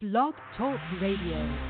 Blog Talk Radio.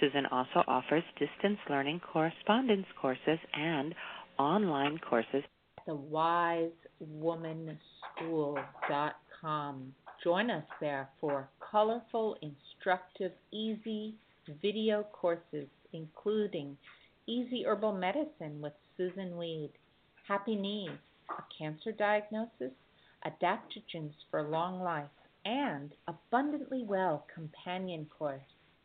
Susun also offers distance learning correspondence courses and online courses. The wisewomanschool.com. Join us there for colorful, instructive, easy video courses, including Easy Herbal Medicine with Susun Weed, Happy Knees, a cancer diagnosis, adaptogens for long life, and Abundantly Well companion course,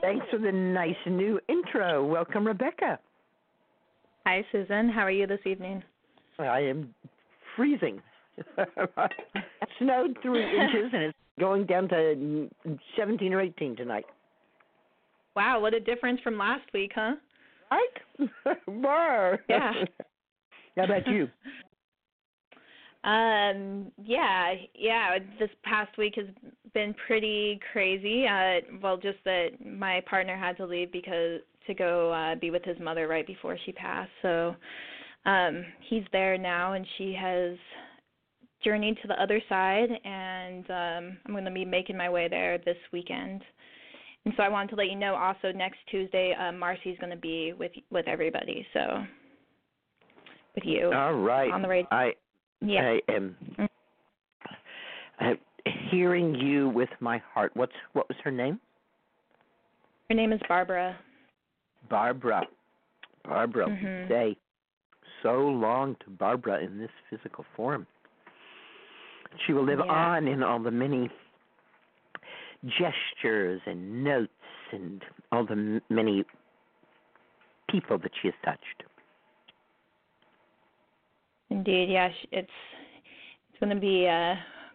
thanks for the nice new intro. Welcome, Rebecca. Hi, Susun. How are you this evening? I am freezing. It snowed three inches, and it's going down to 17 or 18 tonight. Wow, what a difference from last week, huh? Right? Brr. Yeah. How about you? Um, yeah, yeah. This past week has been pretty crazy. Uh, well, just that my partner had to leave because to go uh, be with his mother right before she passed. So, um, he's there now, and she has journeyed to the other side, and um, I'm going to be making my way there this weekend. And so I wanted to let you know also next Tuesday, uh, Marcy's going to be with with everybody. So with you All right. on the radio. I Yeah. I am uh, hearing you with my heart. What's what was her name? Her name is Barbara. Barbara. Barbara. Mhm. Say so long to Barbara in this physical form. She will live Yeah. on in all the many gestures and notes and all the many people that she has touched. Indeed, yeah, sh- it's it's going to be uh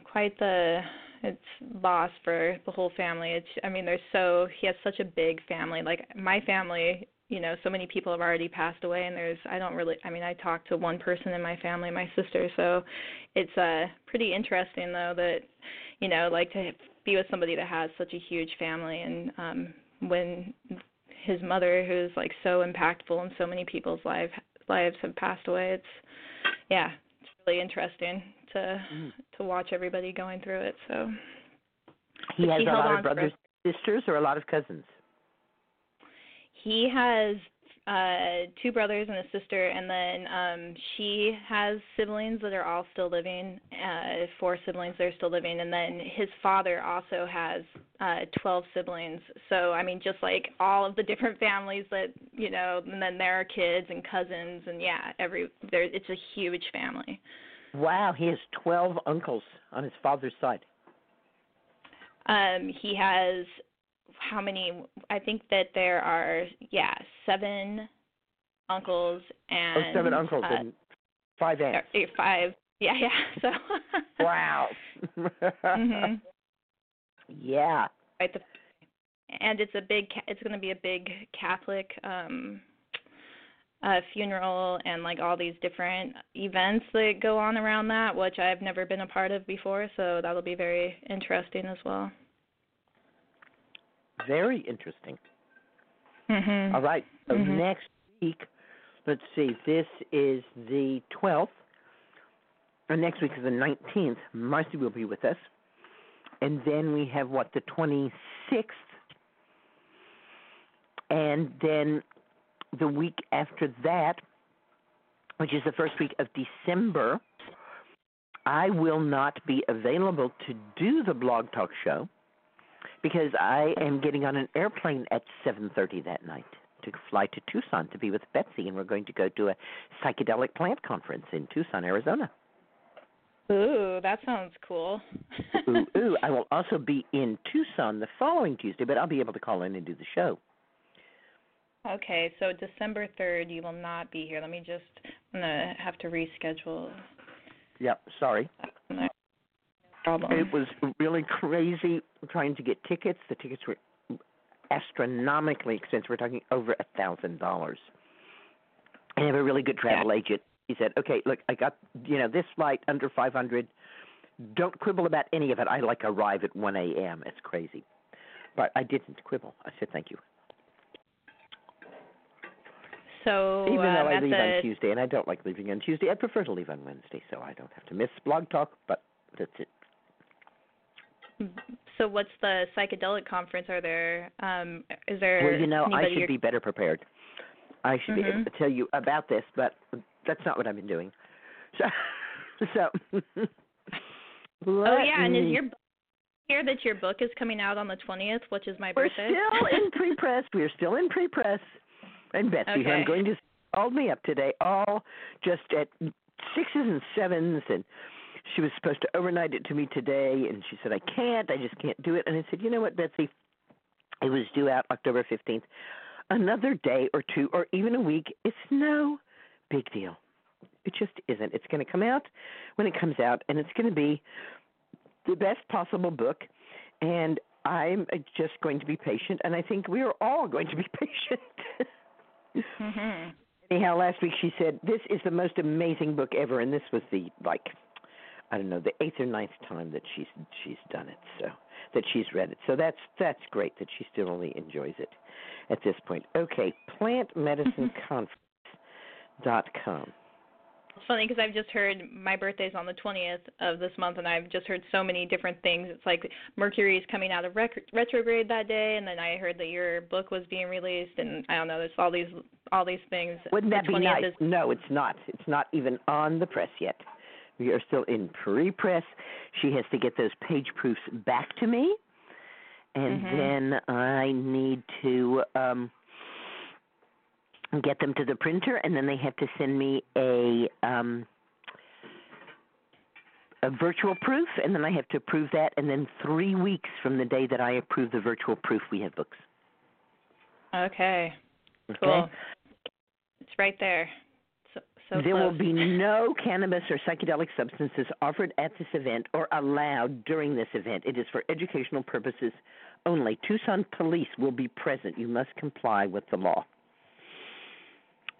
quite the it's loss for the whole family. It's I mean, there's so he has such a big family. Like my family, you know, so many people have already passed away and there's I don't really I mean, I talk to one person in my family, my sister, so it's uh pretty interesting though that you know, like to be with somebody that has such a huge family and um when his mother who's like so impactful in so many people's life lives have passed away, it's yeah, it's really interesting to Mm. to watch everybody going through it. So He But has he a lot of for- brothers, sisters, or a lot of cousins. he has uh two brothers and a sister and then um she has siblings that are all still living uh four siblings that are still living and then his father also has uh 12 siblings so i mean just like all of the different families that you know and then there are kids and cousins and yeah every there it's a huge family Wow, he has 12 uncles on his father's side. Um, he has how many? I think that there are yeah seven uncles and oh, seven uncles uh, and five aunts. eh, five. Yeah, yeah. So. Wow. mhm. Yeah. Right. The, and it's a big. ca- It's going to be a big Catholic um uh funeral and like all these different events that go on around that, which I've never been a part of before. So that'll be very interesting as well. Very interesting. Mhm. All right. So Mhm. next week, let's see, this is the 12th. And next week is the 19th. Marcy will be with us. And then we have what, the 26th? And then the week after that, which is the first week of December, I will not be available to do the blog talk show because I am getting on an airplane at 7:30 that night to fly to Tucson to be with Betsy, and we're going to go to a psychedelic plant conference in Tucson, Arizona. Ooh, that sounds cool. ooh, ooh! I will also be in Tucson the following Tuesday, but I'll be able to call in and do the show. Okay, so December 3rd, you will not be here. Let me just, I'm going to have to reschedule. Yep. Sorry. Problem. It was really crazy trying to get tickets. The tickets were astronomically expensive. We're talking over a thousand dollars. I have a really good travel agent. He said, "Okay, look, I got you know this flight under five hundred. Don't quibble about any of it. I like arrive at one a.m. It's crazy, but I didn't quibble. I said thank you, So, even though um, I leave the, on Tuesday, and I don't like leaving on Tuesday. I prefer to leave on Wednesday, so I don't have to miss blog talk. But that's it. So, what's the psychedelic conference? Are there, um, is there Well, you know, I should you're- be better prepared. I should be able to tell you about this, but that's not what I've been doing. So, so. Oh, yeah, and is your hear that your book is coming out on the 20th, which is my We're birthday? still in pre-press. We're still in pre-press. And Betsy, who I'm going to called me up today, all just at sixes and sevens, and she was supposed to overnight it to me today, and she said I can't. I just can't do it. And I said, you know what, Betsy? It was due out October 15th. Another day or two, or even a week, it's no big deal. It just isn't. It's going to come out when it comes out, and it's going to be the best possible book. And I'm just going to be patient, and I think we are all going to be patient. Mhm. Anyhow, last week she said this is the most amazing book ever, and this was the like, I don't know, the eighth or ninth time that she's she's done it. So that she's read it. So that's that's great that she still only enjoys it at this point. Okay, plantmedicineconference.com. It's funny because I've just heard my birthday's on the 20th of this month, and I've just heard so many different things. It's like Mercury's coming out of rec- retrograde that day, and then I heard that your book was being released, and I don't know. There's all these all these things. Wouldn't that be nice? Is, No, it's not. It's not even on the press yet. We are still in pre-press. She has to get those page proofs back to me, and Mhm. then I need to um get them to the printer, and then they have to send me a um a virtual proof, and then I have to approve that, and then three weeks from the day that I approve the virtual proof, we have books. Okay. Okay. Cool. It's right there. So, there close. will be no cannabis or psychedelic substances offered at this event or allowed during this event. It is for educational purposes only. Tucson police will be present. You must comply with the law.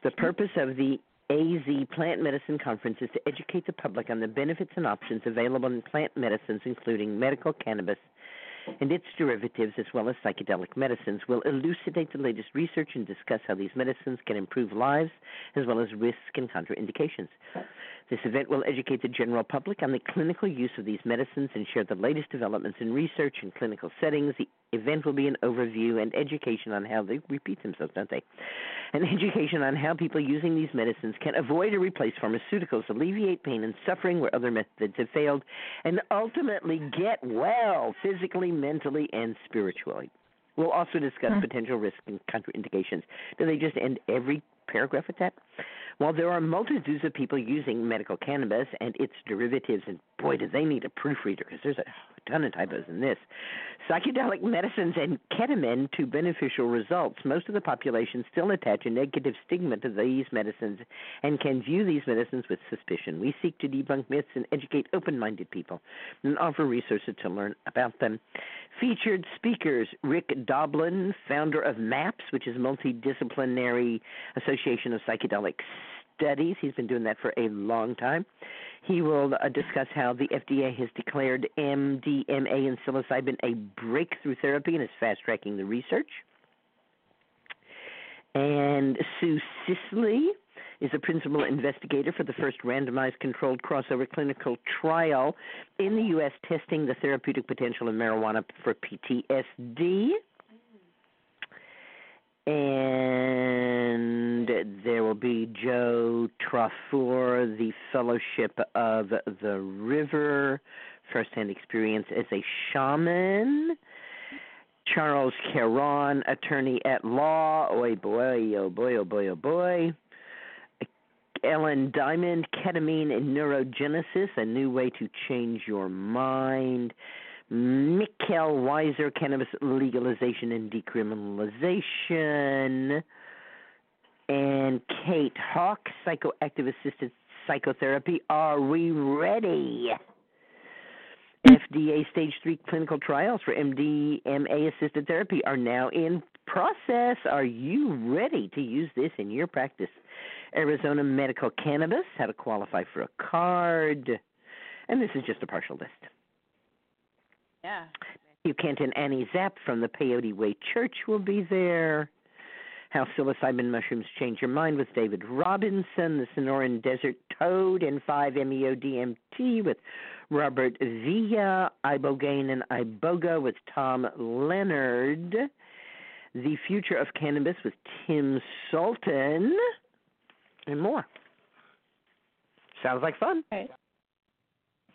The hmm. purpose of the AZ Plant Medicine Conference is to educate the public on the benefits and options available in plant medicines, including medical cannabis and its derivatives, as well as psychedelic medicines. Will elucidate the latest research and discuss how these medicines can improve lives, as well as risks and contraindications. This event will educate the general public on the clinical use of these medicines and share the latest developments in research and clinical settings. The event will be an overview and education on how they repeat themselves, don't they? An education on how people using these medicines can avoid or replace pharmaceuticals, alleviate pain and suffering where other methods have failed, and ultimately get well physically, mentally, and spiritually. We'll also discuss hmm. potential risks and contraindications. Do they just end every paragraph with that? While there are multitudes of people using medical cannabis and its derivatives, and boy, do they need a proofreader because there's a ton of typos in this. Psychedelic medicines and ketamine to beneficial results. Most of the population still attach a negative stigma to these medicines and can view these medicines with suspicion. We seek to debunk myths and educate open minded people and offer resources to learn about them. Featured speakers Rick Doblin, founder of MAPS, which is Multidisciplinary Association of Psychedelic Studies. He's been doing that for a long time. He will uh, discuss how the FDA has declared MDMA and psilocybin a breakthrough therapy and is fast tracking the research. And Sue Sisley is a principal investigator for the first randomized controlled crossover clinical trial in the U.S. testing the therapeutic potential of marijuana for PTSD. And there will be Joe Tafur, the Fellowship of the River, firsthand experience as a shaman. Charles Carreon, attorney at law. Oh boy, oh boy, oh boy, oh boy. Ellen Diamond, ketamine and neurogenesis, a new way to change your mind. Mikel Weisser, cannabis legalization and decriminalization. And Kate Hawk, psychoactive assisted psychotherapy. Are we ready? FDA stage three clinical trials for MDMA assisted therapy are now in process. Are you ready to use this in your practice? Arizona Medical Cannabis, how to qualify for a card. And this is just a partial list. Yeah. You and Annie Zapf from the Peyote Way Church will be there. How psilocybin mushrooms change your mind with David Robinson, the Sonoran Desert Toad and 5-MeO-DMT with Robert Villa, Ibogaine and Iboga with Tom Leonard, The Future of Cannabis with Tim Sultan, and more. Sounds like fun. Right.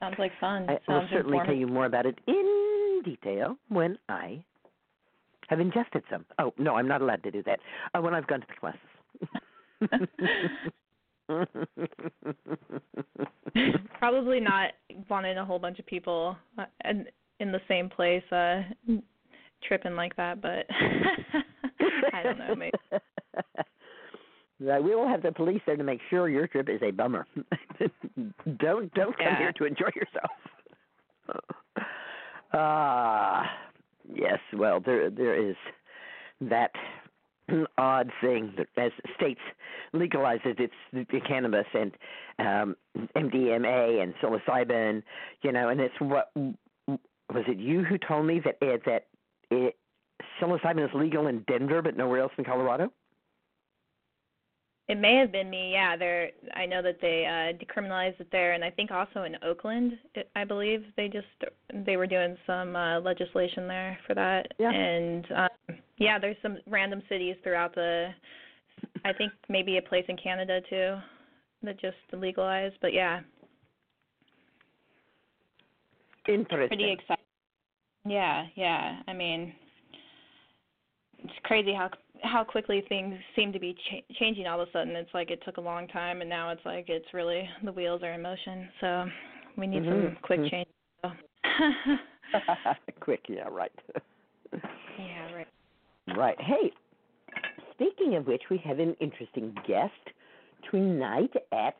Sounds like fun. I will certainly tell you more about it in detail when I have ingested some. Oh, no, I'm not allowed to do that. Oh, when I've gone to the classes. Probably not wanting a whole bunch of people uh, in in the same place uh tripping like that, but I don't know, maybe. Right, we will have the police there to make sure your trip is a bummer. don't don't come Yeah. here to enjoy yourself. Ah, yes. Well, there there is that odd thing that as states legalizes its the cannabis and um MDMA and psilocybin, you know, and it's what was it you who told me that it, that it psilocybin is legal in Denver but nowhere else in Colorado? It may have been me. Yeah, there. I know that they uh decriminalized it there, and I think also in Oakland, it, I believe they just they were doing some uh legislation there for that. Yeah. And um yeah, there's some random cities throughout the. I think maybe a place in Canada too, that just legalized. But yeah, Interesting. pretty exciting. Yeah, yeah. I mean, it's crazy how how quickly things seem to be cha- changing all of a sudden. It's like it took a long time, and now it's like it's really the wheels are in motion. So we need Mhm. some quick Mhm. change. So. Quick, yeah, right. yeah, right. Right. Hey, speaking of which, we have an interesting guest tonight at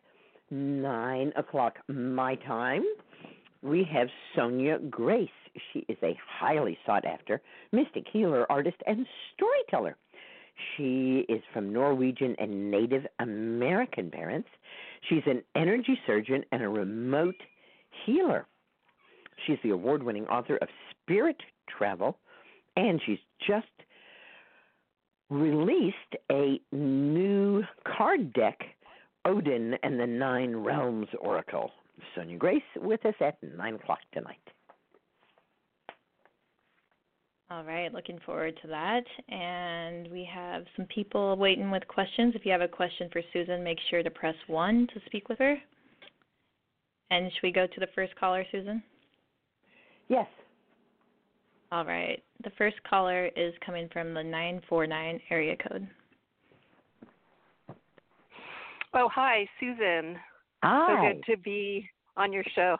nine o'clock my time. We have Sonja Grace. She is a highly sought after mystic healer, artist, and storyteller. She is from Norwegian and Native American parents. She's an energy surgeon and a remote healer. She's the award winning author of Spirit Travel, and she's just released a new card deck, Odin and the Nine Realms Oracle. Sonja Grace with us at 9 o'clock tonight. All right, looking forward to that. And we have some people waiting with questions. If you have a question for Susun, make sure to press 1 to speak with her. And should we go to the first caller, Susun? Yes. All right. The first caller is coming from the 949 area code. Oh, hi, Susun. Hi. So good to be on your show.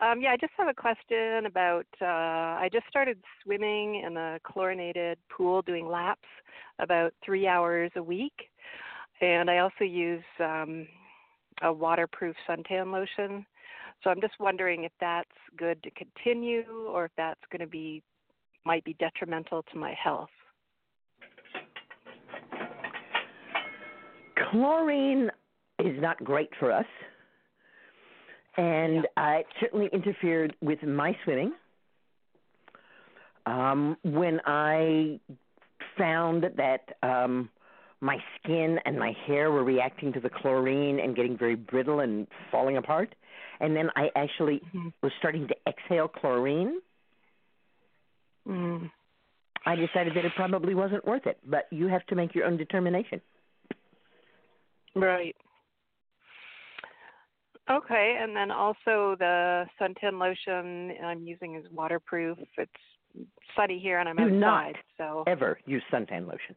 Um, yeah, I just have a question about. Uh, I just started swimming in a chlorinated pool, doing laps about three hours a week, and I also use um, a waterproof suntan lotion. So I'm just wondering if that's good to continue, or if that's going to be might be detrimental to my health. Chlorine is not great for us, and uh, it certainly interfered with my swimming. Um, when I found that um, my skin and my hair were reacting to the chlorine and getting very brittle and falling apart, and then I actually Mhm. was starting to exhale chlorine, Mm. I decided that it probably wasn't worth it. But you have to make your own determination. Right. Okay, and then also the suntan lotion I'm using is waterproof. It's sunny here and I'm Do outside, so Ever use suntan lotion.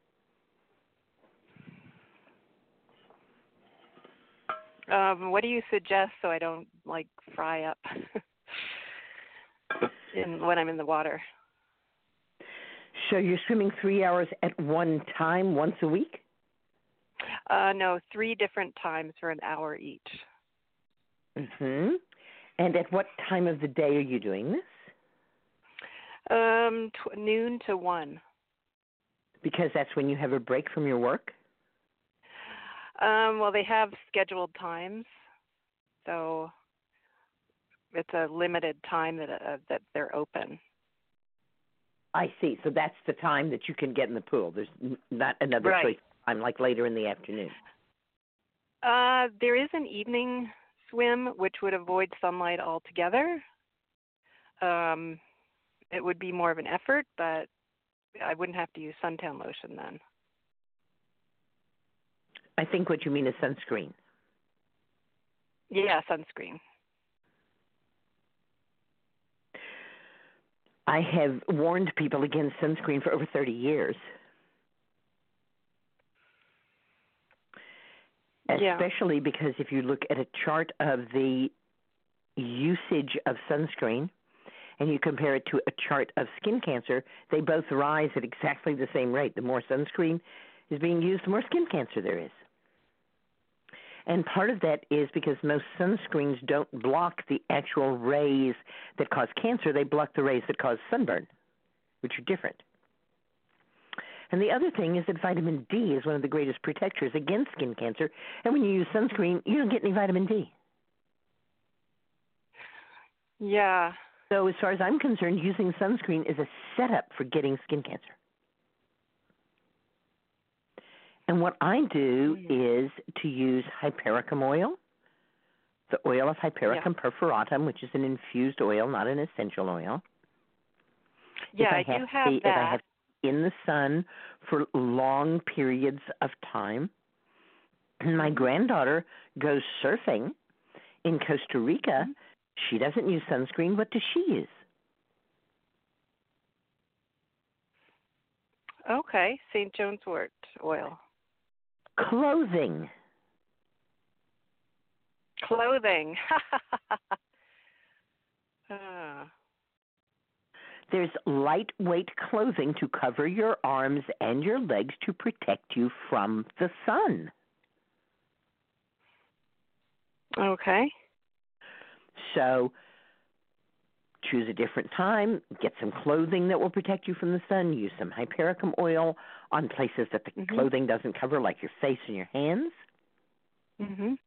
um what do you suggest so I don't like fry up in when I'm in the water? So you're swimming three hours at one time, once a week? Uh no, three different times for an hour each. Hmm And at what time of the day are you doing this? Um tw- noon to 1. Because that's when you have a break from your work? Um well they have scheduled times. So it's a limited time that uh, that they're open. I see. So that's the time that you can get in the pool. There's n- not another Right. choice time like later in the afternoon. Uh, there is an evening swim which would avoid sunlight altogether. Um, it would be more of an effort, but I wouldn't have to use suntan lotion then. I think what you mean is sunscreen. Yeah, sunscreen. I have warned people against sunscreen for over 30 years. Yeah. Especially because if you look at a chart of the usage of sunscreen and you compare it to a chart of skin cancer, they both rise at exactly the same rate. The more sunscreen is being used, the more skin cancer there is. And part of that is because most sunscreens don't block the actual rays that cause cancer, they block the rays that cause sunburn, which are different. And the other thing is that vitamin D is one of the greatest protectors against skin cancer. And when you use sunscreen, you don't get any vitamin D. Yeah. So, as far as I'm concerned, using sunscreen is a setup for getting skin cancer. And what I do Mhm. is to use hypericum oil, the oil of Hypericum perforatum, which is an infused oil, not an essential oil. Yeah, if I, I have do have stay, If I that. have in the sun for long periods of time. And my granddaughter goes surfing in Costa Rica. Mm-hmm. She doesn't use sunscreen. What does she use? Okay, St. John's wort oil. Clothing. Clothing. Ah. There's lightweight clothing to cover your arms and your legs to protect you from the sun. Okay. So choose a different time, get some clothing that will protect you from the sun, use some hypericum oil on places that the Mhm. clothing doesn't cover, like your face and your hands. Mhm.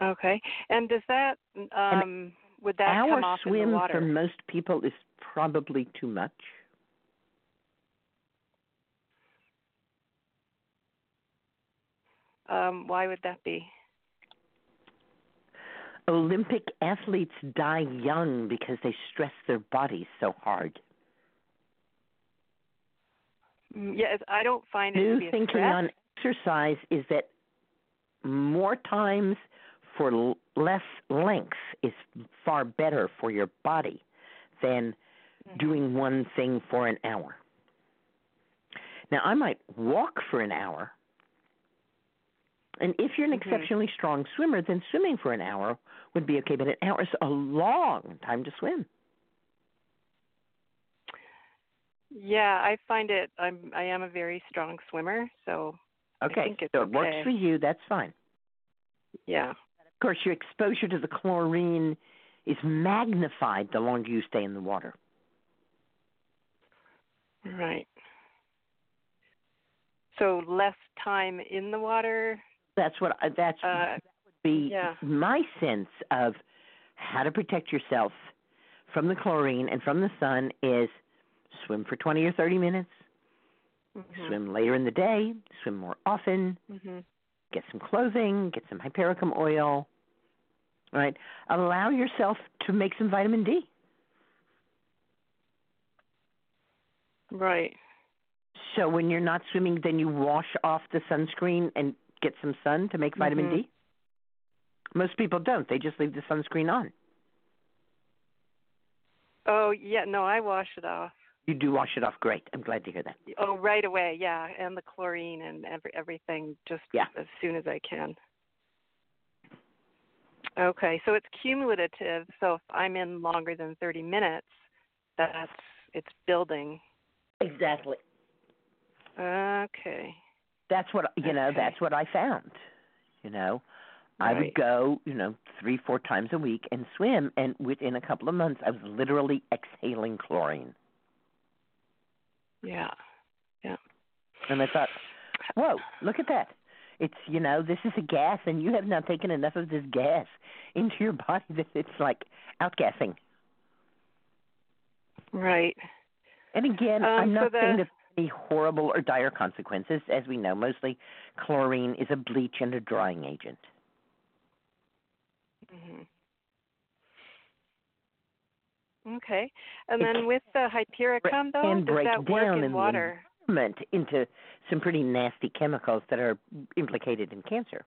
Okay. And does that um would that Hour come off in the swim water? for most people is probably too much. Um why would that be? Olympic athletes die young because they stress their bodies so hard. Mm, Yes, I don't find it to New be a thinking on exercise is that more times for l- less length is far better for your body than Mm-hmm. doing one thing for an hour. Now, I might walk for an hour, and if you're an Mhm. exceptionally strong swimmer, then swimming for an hour would be okay, but an hour is a long time to swim. Yeah, I find it I'm I am a very strong swimmer, so Okay, think it's so it works for you, that's fine. yeah. Of course, your exposure to the chlorine is magnified the longer you stay in the water. Right. So less time in the water. That's what I, that's Uh be yeah. my sense of how to protect yourself from the chlorine and from the sun is swim for 20 or 30 minutes, mhm, swim later in the day, swim more often, Mhm. Get some clothing, get some hypericum oil. Right? Allow yourself to make some vitamin D. Right. So when you're not swimming, then you wash off the sunscreen and get some sun to make vitamin Mhm. D. Most people don't. They just leave the sunscreen on. Oh, yeah, no, I wash it off. You do wash it off. Great. I'm glad to hear that. Oh, right away, yeah, and the chlorine and every, everything just Yeah. as soon as I can. Okay, so it's cumulative. So if I'm in longer than 30 minutes, that's it's building. Exactly. Okay. That's what you know. Okay. That's what I found. You know, I would go, you know, three, four times a week and swim, and within a couple of months, I was literally exhaling chlorine. Yeah. Yeah. And I thought, whoa, look at that. It's you know, this is a gas, and you have not taken enough of this gas into your body that it's like outgassing. Right. And again, Um, I'm so not saying the- that any horrible or dire consequences. As we know, mostly chlorine is a bleach and a drying agent. hmm Okay. And It then with the hypericum though, can does break that work down in in water? into some pretty nasty chemicals that are implicated in cancer.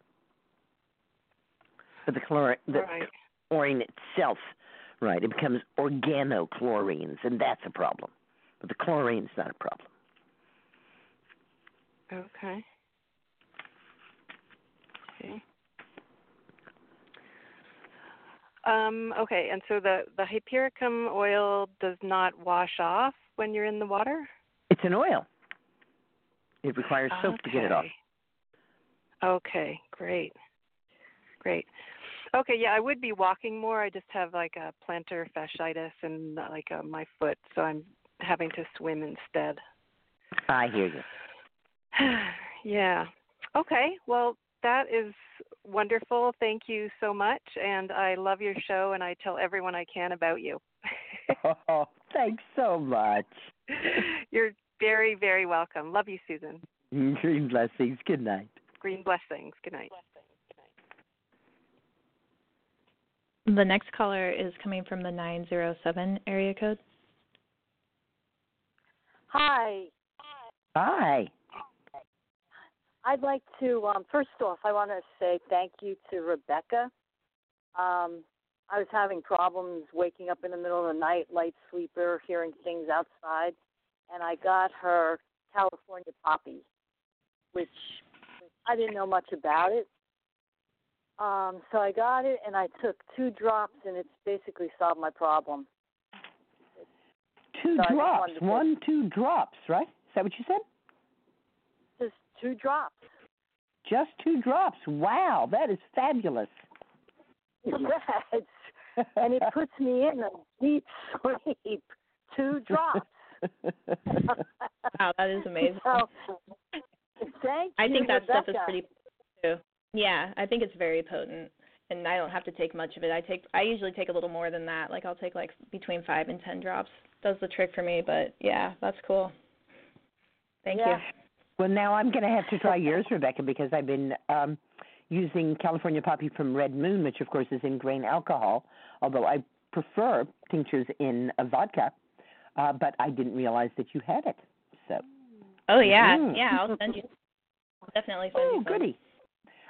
But the, chlor- the Right. chlorine itself, right, it becomes organochlorines, and that's a problem. But the chlorine's not a problem. Okay. Okay. Um, okay, and so the the hypericum oil does not wash off when you're in the water. It's an oil. It requires soap to get it off. Okay. Okay, great. Great. Okay, yeah, I would be walking more. I just have like a plantar fasciitis and like uh, my foot, so I'm having to swim instead. I hear you. yeah. Okay. Well, that is wonderful. Thank you so much, and I love your show, and I tell everyone I can about you. Oh, thanks so much. You're very, very welcome. Love you, Susun. Green blessings. Good night. Green blessings. Good night. The next caller is coming from the 907 area code. Hi. Hi. I'd like to, um, first off, I want to say thank you to Rebecca. Um, I was having problems waking up in the middle of the night, light sleeper, hearing things outside, and I got her California poppy, which I didn't know much about it. Um, so I got it, and I took two drops, and it's basically solved my problem. Two So drops. One, two drops, right? Is that what you said? Just two drops. Just two drops. Wow, that is fabulous. yes, and it puts me in a deep sleep. Two drops. Wow, that is amazing. So, thank I you, think that stuff is pretty too. Yeah, I think it's very potent, and I don't have to take much of it. I take I usually take a little more than that. Like I'll take like between five and ten drops. Does the trick for me, but yeah, that's cool. Thank Yeah. Well, now I'm going to have to try yours, Rebecca, because I've been um, using California Poppy from Red Moon, which of course is in grain alcohol, although I prefer tinctures in a vodka. Uh, but I didn't realize that you had it. So. Oh yeah, Mm. yeah. I'll send you. I'll definitely send oh, you. some. goody.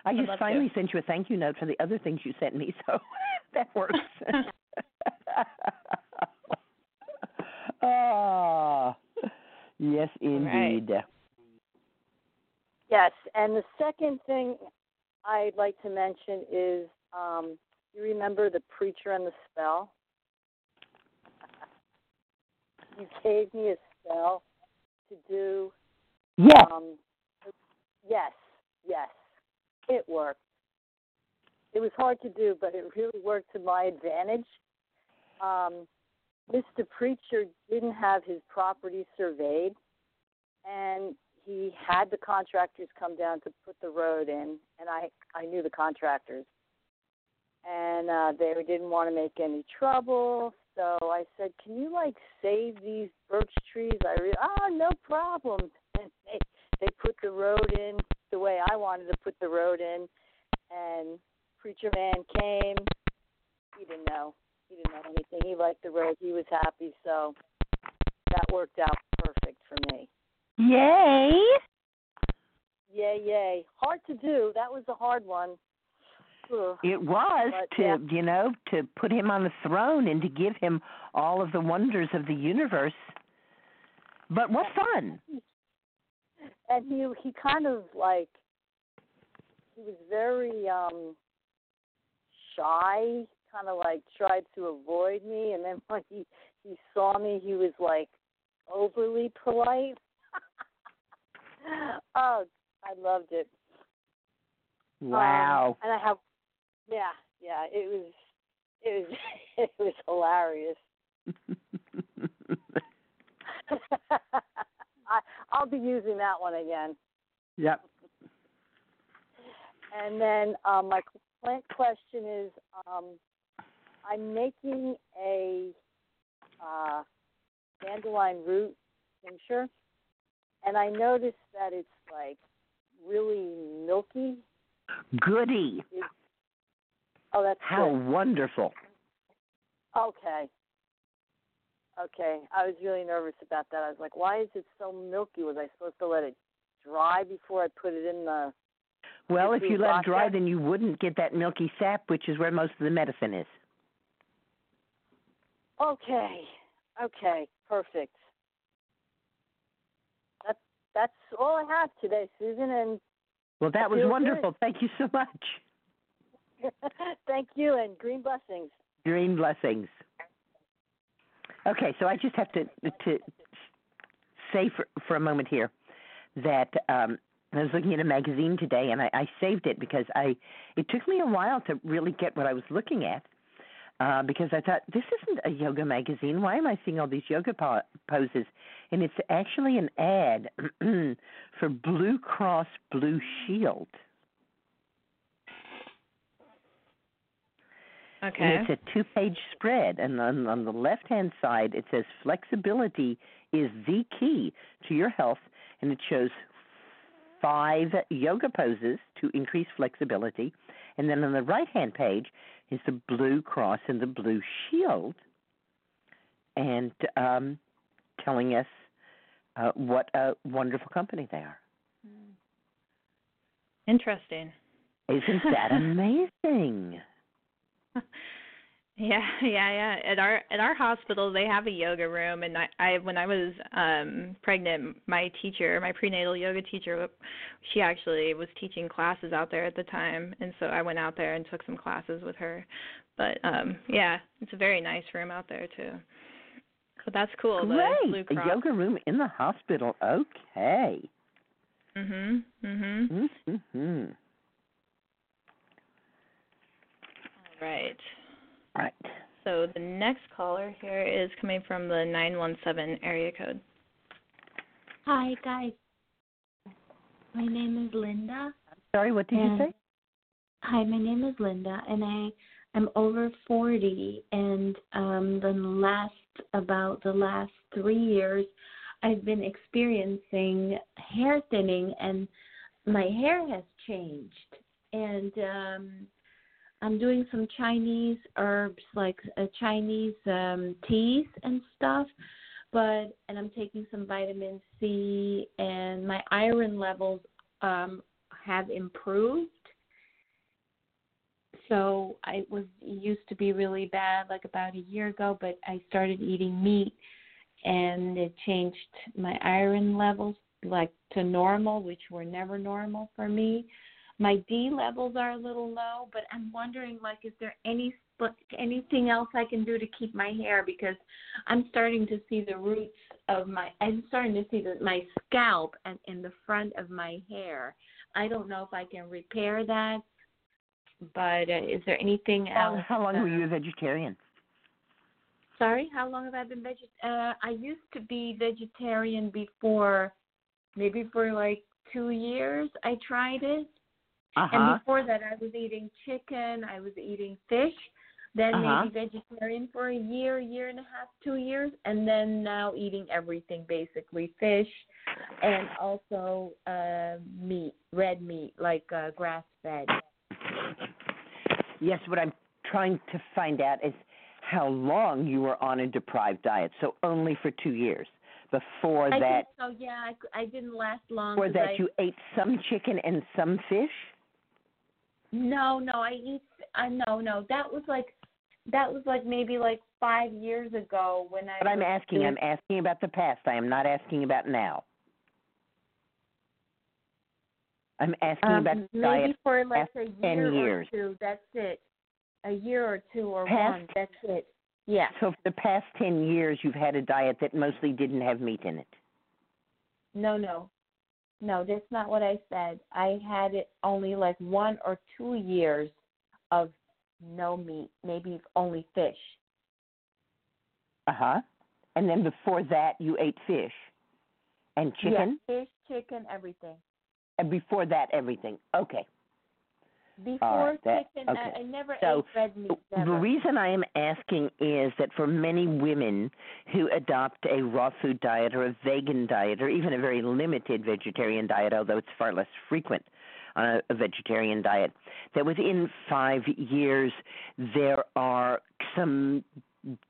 I just love to. finally sent you a thank you note for the other things you sent me, so that works. Ah, yes, indeed. right. Yes, and the second thing I'd like to mention is um, you remember the preacher and the spell? you gave me a spell to do. Yes. Um, yes, yes, it worked. It was hard to do, but it really worked to my advantage. Um, Mr. Preacher didn't have his property surveyed, and he had the contractors come down to put the road in, and I I knew the contractors, and uh, they didn't want to make any trouble. So I said, "Can you like save these birch trees?" I re- oh no problem. And they they put the road in the way I wanted to put the road in, and preacher man came. He didn't know. He didn't know anything. He liked the road. He was happy. So that worked out perfect for me. Yay! Yay, yay. Hard to do. That was a hard one. Ugh. It was But, to, yeah. you know, to put him on the throne and to give him all of the wonders of the universe. But what fun! And he he kind of like he was very um shy, kind of like tried to avoid me and then when he he saw me he was like overly polite. oh, I loved it. Wow. Um, and I have, yeah, yeah, it was, it was, it was hilarious. I, I'll be using that one again. yep. And then um, my plant question is, um, I'm making a uh, dandelion root tincture, and I noticed that it's like really milky. Goody. Oh, that's How good. wonderful. Okay. Okay. I was really nervous about that. I was like, why is it so milky? Was I supposed to let it dry before I put it in the Well, if you let it dry, then you wouldn't get that milky sap, which is where most of the medicine is. Okay. Okay. Perfect. That's all I have today, Susun, and Well, that was feel good. wonderful. Thank you so much. thank you and green blessings. Green blessings. Okay, so I just have to to say for for a moment here that um, I was looking at a magazine today, and I, I saved it because I it took me a while to really get what I was looking at. Uh, because I thought this isn't a yoga magazine. Why am I seeing all these yoga po- poses? And it's actually an ad for Blue Cross Blue Shield. Okay. And it's a two page spread. And on, on the left hand side, it says flexibility is the key to your health. And it shows five yoga poses to increase flexibility. And then on the right hand page is the blue cross and the blue shield. And um, telling us uh, what a wonderful company they are. Interesting. Isn't that amazing? Yeah, yeah, yeah. At our at our hospital, they have a yoga room, and I, I when I was um pregnant, my teacher, my prenatal yoga teacher, she actually was teaching classes out there at the time, and so I went out there and took some classes with her. But um yeah, it's a very nice room out there too. So that's cool. Great. A yoga room in the hospital. Okay. Mhm. Mhm. Mm-hmm. All right. Right. So the next caller here is coming from the 917 area code. Hi, guys. My name is Linda. Sorry, what did you say? Hi, my name is Linda, and I am over 40. And um, the last, about the last three years, I've been experiencing hair thinning, and my hair has changed. And um, I'm doing some Chinese herbs, like uh, Chinese um, teas and stuff. But and I'm taking some vitamin C, and my iron levels um, have improved. So I was used to be really bad like about a year ago, but I started eating meat and it changed my iron levels like to normal, which were never normal for me. My D levels are a little low, but I'm wondering like is there any anything else I can do to keep my hair because I'm starting to see the roots of my I'm starting to see the, my scalp and in the front of my hair. I don't know if I can repair that but uh, is there anything else? how long were uh, you a vegetarian? Sorry, how long have I been veget? Uh, I used to be vegetarian before, maybe for like two years. I tried it, Uh-huh. and before that, I was eating chicken. I was eating fish. Then Uh-huh. maybe vegetarian for a year, year and a half, two years, and then now eating everything basically fish, and also uh, meat, red meat like uh, grass fed. Yes, what I'm trying to find out is how long you were on a deprived diet. So only for two years. Before I that, so. Yeah, I didn't last long. before 'cause that I, you ate some chicken and some fish. No, no, I eat. I no, no. That was like, that was like maybe like five years ago when I. But I'm asking, doing- I'm asking about the past. I am not asking about now. I'm asking um, about maybe diet. for like a 10 year years. or two. That's it. A year or two or Past- one. That's it. Yeah. So for the past ten years, you've had a diet that mostly didn't have meat in it. No, no, no. That's not what I said. I had it only like one or two years of no meat, maybe only fish. Uh huh. And then before that, you ate fish and chicken. Yeah, fish, chicken, everything. And before that, everything. Okay. Before right, that- chicken, okay. I, I never So, ate red meat. The reason I am asking is that for many women who adopt a raw food diet or a vegan diet or even a very limited vegetarian diet, although it's far less frequent on a, a vegetarian diet, that within five years there are some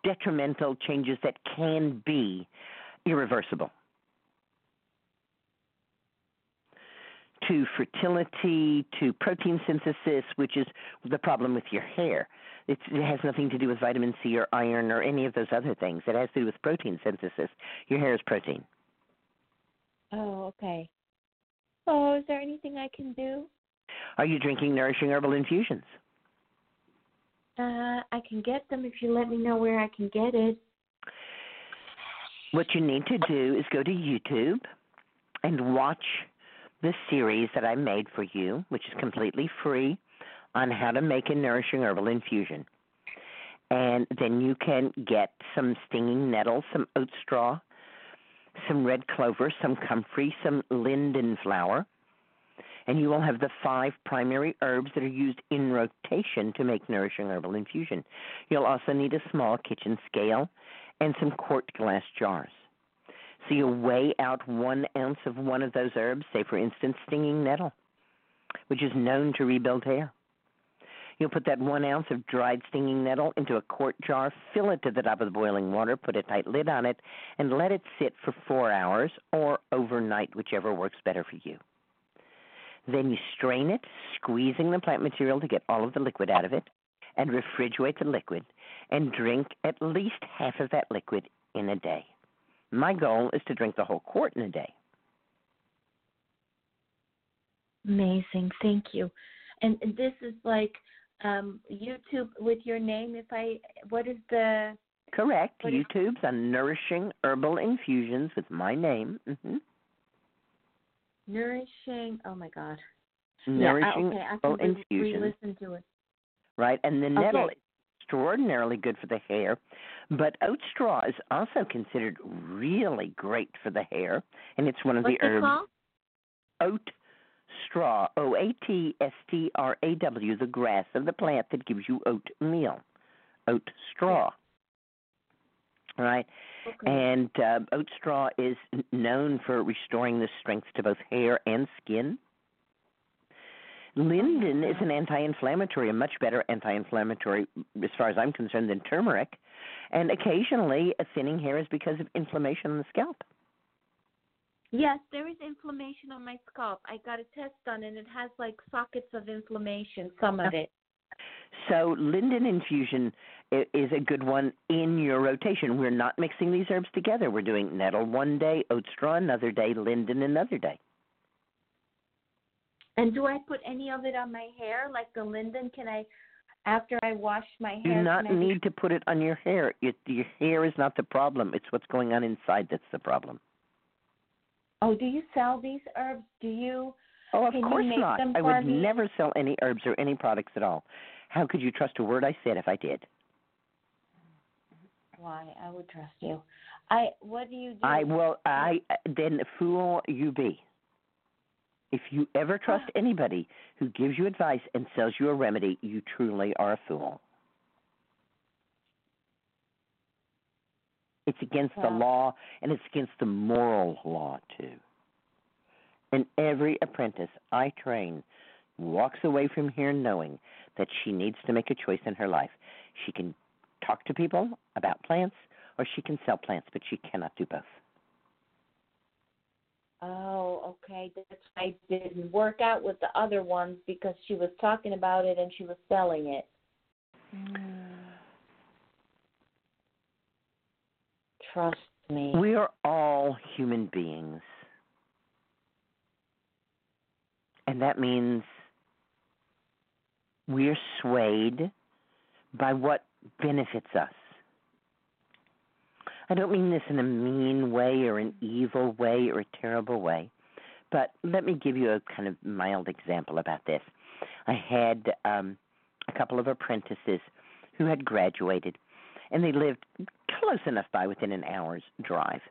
detrimental changes that can be irreversible. To fertility, to protein synthesis, which is the problem with your hair. It's, it has nothing to do with vitamin C or iron or any of those other things. It has to do with protein synthesis. Your hair is protein. Oh, okay. Oh, is there anything I can do? Are you drinking nourishing herbal infusions? Uh, I can get them if you let me know where I can get it. What you need to do is go to YouTube and watch the series that I made for you, which is completely free, on how to make a nourishing herbal infusion. And then you can get some stinging nettle, some oat straw, some red clover, some comfrey, some linden flower, and you will have the five primary herbs that are used in rotation to make nourishing herbal infusion. You'll also need a small kitchen scale and some quart glass jars. So you weigh out one ounce of one of those herbs, say for instance stinging nettle, which is known to rebuild hair. You'll put that one ounce of dried stinging nettle into a quart jar, fill it to the top of the boiling water, put a tight lid on it, and let it sit for four hours or overnight, whichever works better for you. Then you strain it, squeezing the plant material to get all of the liquid out of it, and refrigerate the liquid. and drink at least half of that liquid in a day. My goal is to drink the whole quart in a day. Amazing. Thank you. And this is like um YouTube with your name if I what is the Correct. What is- YouTube's on Nourishing Herbal Infusions with my name. hmm nourishing oh my god. Nourishing yeah, okay, Herbal Infusions. re-listen to it. right? And the Okay. nettle is extraordinarily good for the hair, but oat straw is also considered really great for the hair, and it's one of What's the herbs. called? Oat straw, O A T S T R A W, the grass of the plant that gives you oatmeal. Oat straw. Right? Okay. And uh, oat straw is known for restoring the strength to both hair and skin. Linden is an anti-inflammatory, a much better anti-inflammatory, as far as I'm concerned, than turmeric. And occasionally, a thinning hair is because of inflammation on the scalp. Yes, there is inflammation on my scalp. I got a test done and it has like sockets of inflammation, some of it. So, linden infusion is a good one in your rotation. We're not mixing these herbs together. We're doing nettle one day, oat straw another day, linden another day. And do I put any of it on my hair, like the linden? Can I, after I wash my hair? Do not I need to put it on your hair. Your, your hair is not the problem. It's what's going on inside that's the problem. Oh, do you sell these herbs? Do you? Oh, of course not. I would me? never sell any herbs or any products at all. How could you trust a word I said if I did? Why? I would trust you. I. What do you do? I will. I then fool you be. If you ever trust anybody who gives you advice and sells you a remedy, you truly are a fool. It's against the law and it's against the moral law too. And every apprentice I train walks away from here knowing that she needs to make a choice in her life. She can talk to people about plants or she can sell plants, but she cannot do both. Oh, okay. That's why I didn't work out with the other ones because she was talking about it and she was selling it. Hmm. Trust me. We are all human beings. And that means we are swayed by what benefits us. I don't mean this in a mean way or an evil way or a terrible way, but let me give you a kind of mild example about this. I had um, a couple of apprentices who had graduated, and they lived close enough by within an hour's drive.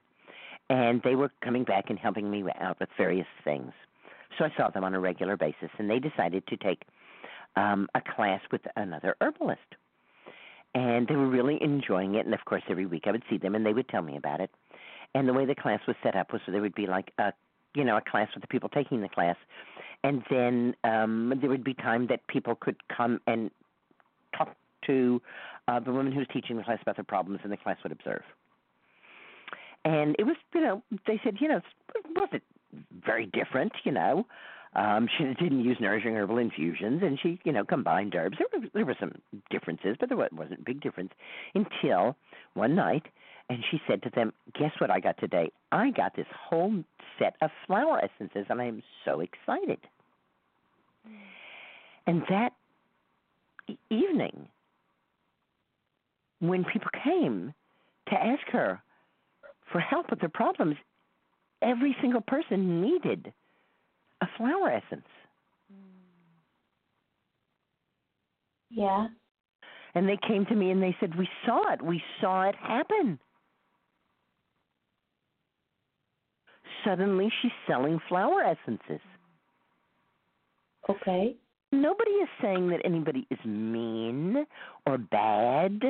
And they were coming back and helping me out with various things. So I saw them on a regular basis, and they decided to take um, a class with another herbalist. And they were really enjoying it. And of course, every week I would see them, and they would tell me about it. And the way the class was set up was so there would be like a, you know, a class with the people taking the class, and then um, there would be time that people could come and talk to uh, the woman who was teaching the class about their problems, and the class would observe. And it was, you know, they said, you know, it wasn't very different, you know. Um, she didn't use nourishing herbal infusions, and she, you know, combined herbs. There were there were some differences, but there wasn't a big difference until one night, and she said to them, "Guess what I got today? I got this whole set of flower essences, and I am so excited." And that evening, when people came to ask her for help with their problems, every single person needed a flower essence. Yeah. And they came to me and they said, We saw it. We saw it happen. Suddenly she's selling flower essences. Okay. Nobody is saying that anybody is mean or bad.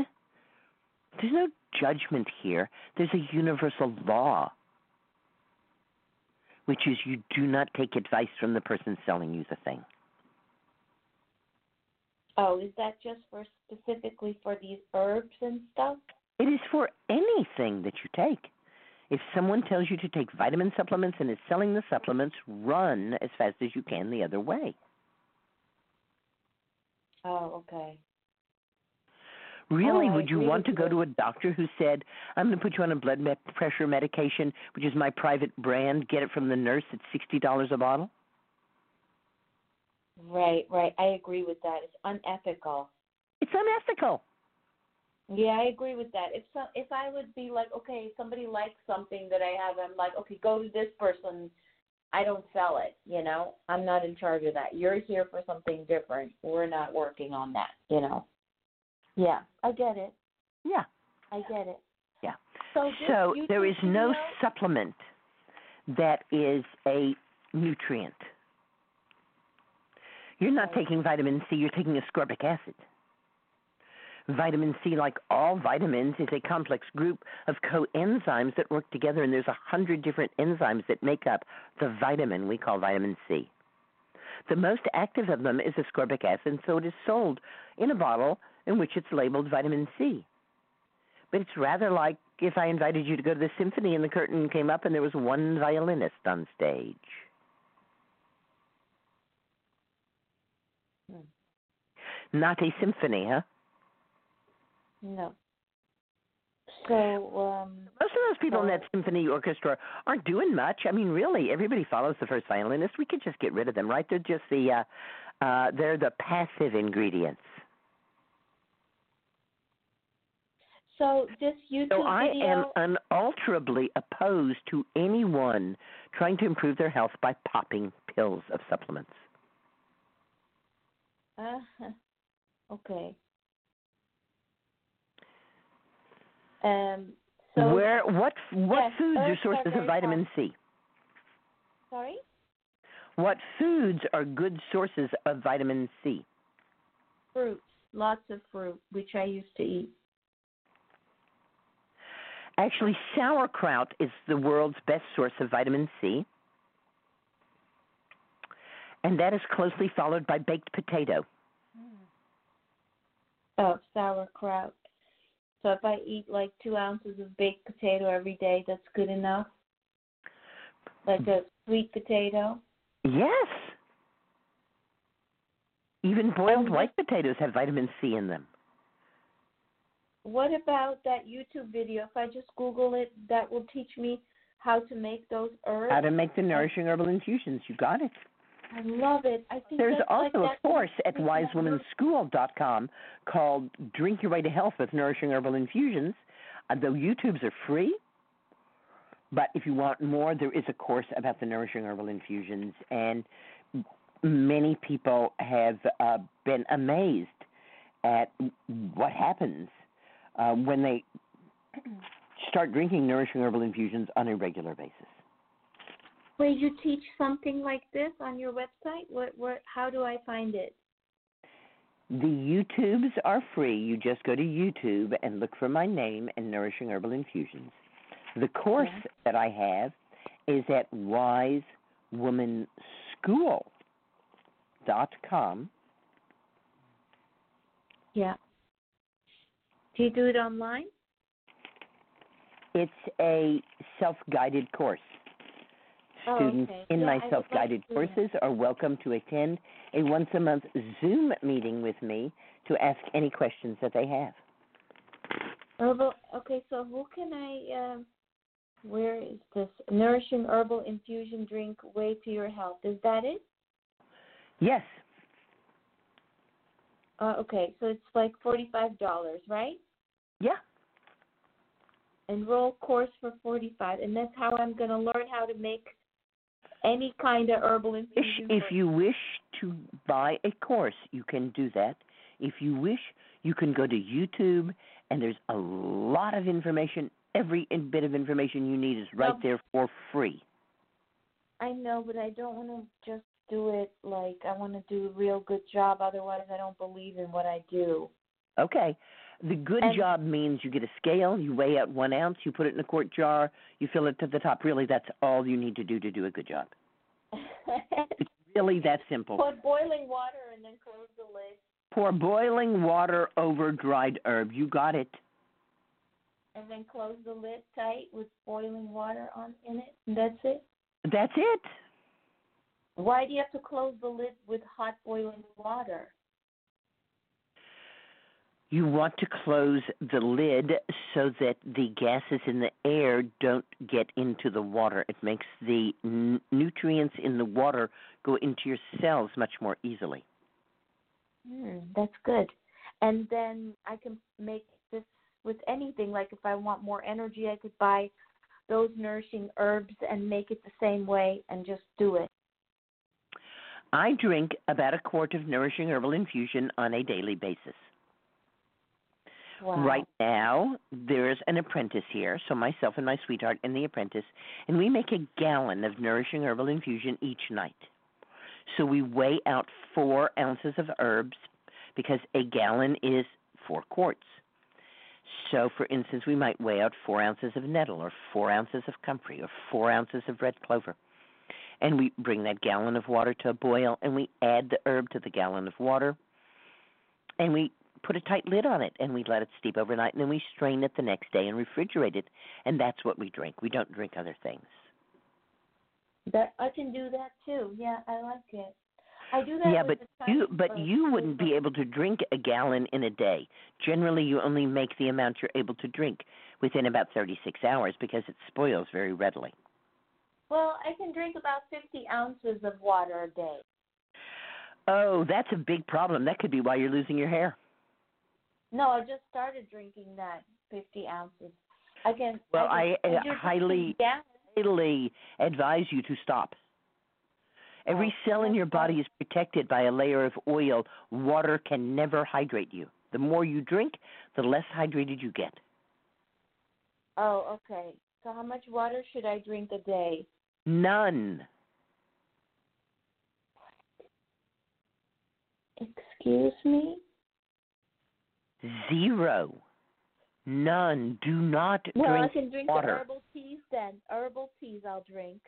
There's no judgment here. There's a universal law, which is you do not take advice from the person selling you the thing. Oh, is that just for specifically for these herbs and stuff? It is for anything that you take. If someone tells you to take vitamin supplements and is selling the supplements, run as fast as you can the other way. Oh, okay. Really, Oh, would you want to go to a doctor who said, "I'm going to put you on a blood me- pressure medication, which is my private brand. Get it from the nurse at sixty dollars a bottle"? Right, right. I agree with that. It's unethical. It's unethical. Yeah, I agree with that. If so, if I would be like, okay, somebody likes something that I have, I'm like, okay, go to this person. I don't sell it, you know. I'm not in charge of that. You're here for something different. We're not working on that, you know. Yeah, I get it. Yeah. I get it. Yeah. So, So there is no supplement that is a nutrient. You're not Right. taking vitamin C, you're taking ascorbic acid. Vitamin C, like all vitamins, is a complex group of coenzymes that work together, and there's a hundred different enzymes that make up the vitamin we call vitamin C. The most active of them is ascorbic acid, so it is sold in a bottle in which it's labeled vitamin C. But it's rather like if I invited you to go to the symphony and the curtain came up and there was one violinist on stage. Hmm. Not a symphony, huh? No. So, um, Most of those people in that symphony orchestra aren't doing much. I mean, really, everybody follows the first violinist. We could just get rid of them, right? They're just the uh, uh, they're the passive ingredients. So this YouTube So I video. am unalterably opposed to anyone trying to improve their health by popping pills of supplements. Uh, okay. Um. So Where what what Yes, foods are herbs are sources of vitamin C? sorry. What foods are good sources of vitamin C? Fruits, lots of fruit, which I used to eat. Actually, sauerkraut is the world's best source of vitamin C. And that is closely followed by baked potato. Oh, sauerkraut. So if I eat like two ounces of baked potato every day, that's good enough. Like a sweet potato. Yes. Even boiled white potatoes have vitamin C in them. What about that YouTube video? If I just Google it, that will teach me how to make those herbs. How to make the nourishing herbal infusions. You got it. I love it. I think There's also like a course at something wisewomanschool.com called Drink Your Way to Health with Nourishing Herbal Infusions. Uh, the YouTubes are free, but if you want more, there is a course about the Nourishing Herbal Infusions, and many people have uh, been amazed at what happens uh, when they start drinking Nourishing Herbal Infusions on a regular basis. Wait, you teach something like this on your website? What? What? How do I find it? The YouTubes are free. You just go to YouTube and look for my name and Nourishing Herbal Infusions. The course Yeah. that I have is at wisewomanschool.com. Yeah. Do you do it online? It's a self guided course. Oh, Students okay. in Yeah, my self guided that. courses are welcome to attend a once a month Zoom meeting with me to ask any questions that they have. Herbal. Okay, so who can I? Um, where is this nourishing herbal infusion drink? Way to your health. Is that it? Yes, Uh, okay, so it's like forty-five dollars, right? Yeah. Enroll course for forty-five, and that's how I'm going to learn how to make any kind of herbal infusion. if you wish to buy a course, you can do that. If you wish, you can go to YouTube, and there's a lot of information. Every bit of information you need is right there for free. I know, but I don't want to just do it like I want to do a real good job. Otherwise, I don't believe in what I do. Okay. The good And- job means you get a scale, you weigh out one ounce, you put it in a quart jar, you fill it to the top. Really, that's all you need to do to do a good job. It's really that simple. Put boiling water and then close the lid, Pour boiling water over dried herb. You got it. and then close the lid tight with boiling water on in it. And that's it. That's it. Why do you have to close the lid with hot boiling water? You want to close the lid so that the gases in the air don't get into the water. It makes the n- nutrients in the water go into your cells much more easily. Mm, that's good. And then I can make this with anything. Like if I want more energy, I could buy those nourishing herbs and make it the same way and just do it. I drink about a quart of nourishing herbal infusion on a daily basis. Wow. Right now, there's an apprentice here, so myself and my sweetheart and the apprentice, and we make a gallon of nourishing herbal infusion each night. So we weigh out four ounces of herbs because a gallon is four quarts. So, for instance, we might weigh out four ounces of nettle, or four ounces of comfrey, or four ounces of red clover. And we bring that gallon of water to a boil, and we add the herb to the gallon of water, and we put a tight lid on it, and we let it steep overnight, and then we strain it the next day and refrigerate it, and that's what we drink. We don't drink other things. That I can do that too. Yeah, I like it. I do that. yeah, but you but you wouldn't be able to drink a gallon in a day. Generally, you only make the amount you're able to drink within about 36 hours because it spoils very readily. Well, I can drink about 50 ounces of water a day. Oh, that's a big problem. That could be why you're losing your hair. No, I just started drinking that 50 ounces. I can. Well, I, I, can, uh, do just highly- Highly advise you to stop. Every Oh, cell in your body is protected by a layer of oil. Water can never hydrate you. The more you drink, the less hydrated you get. Oh, okay. So how much water should I drink a day? None. Excuse me? Zero. None. Do not Well, drink I can drink water. the herbal teas then. Herbal teas I'll drink.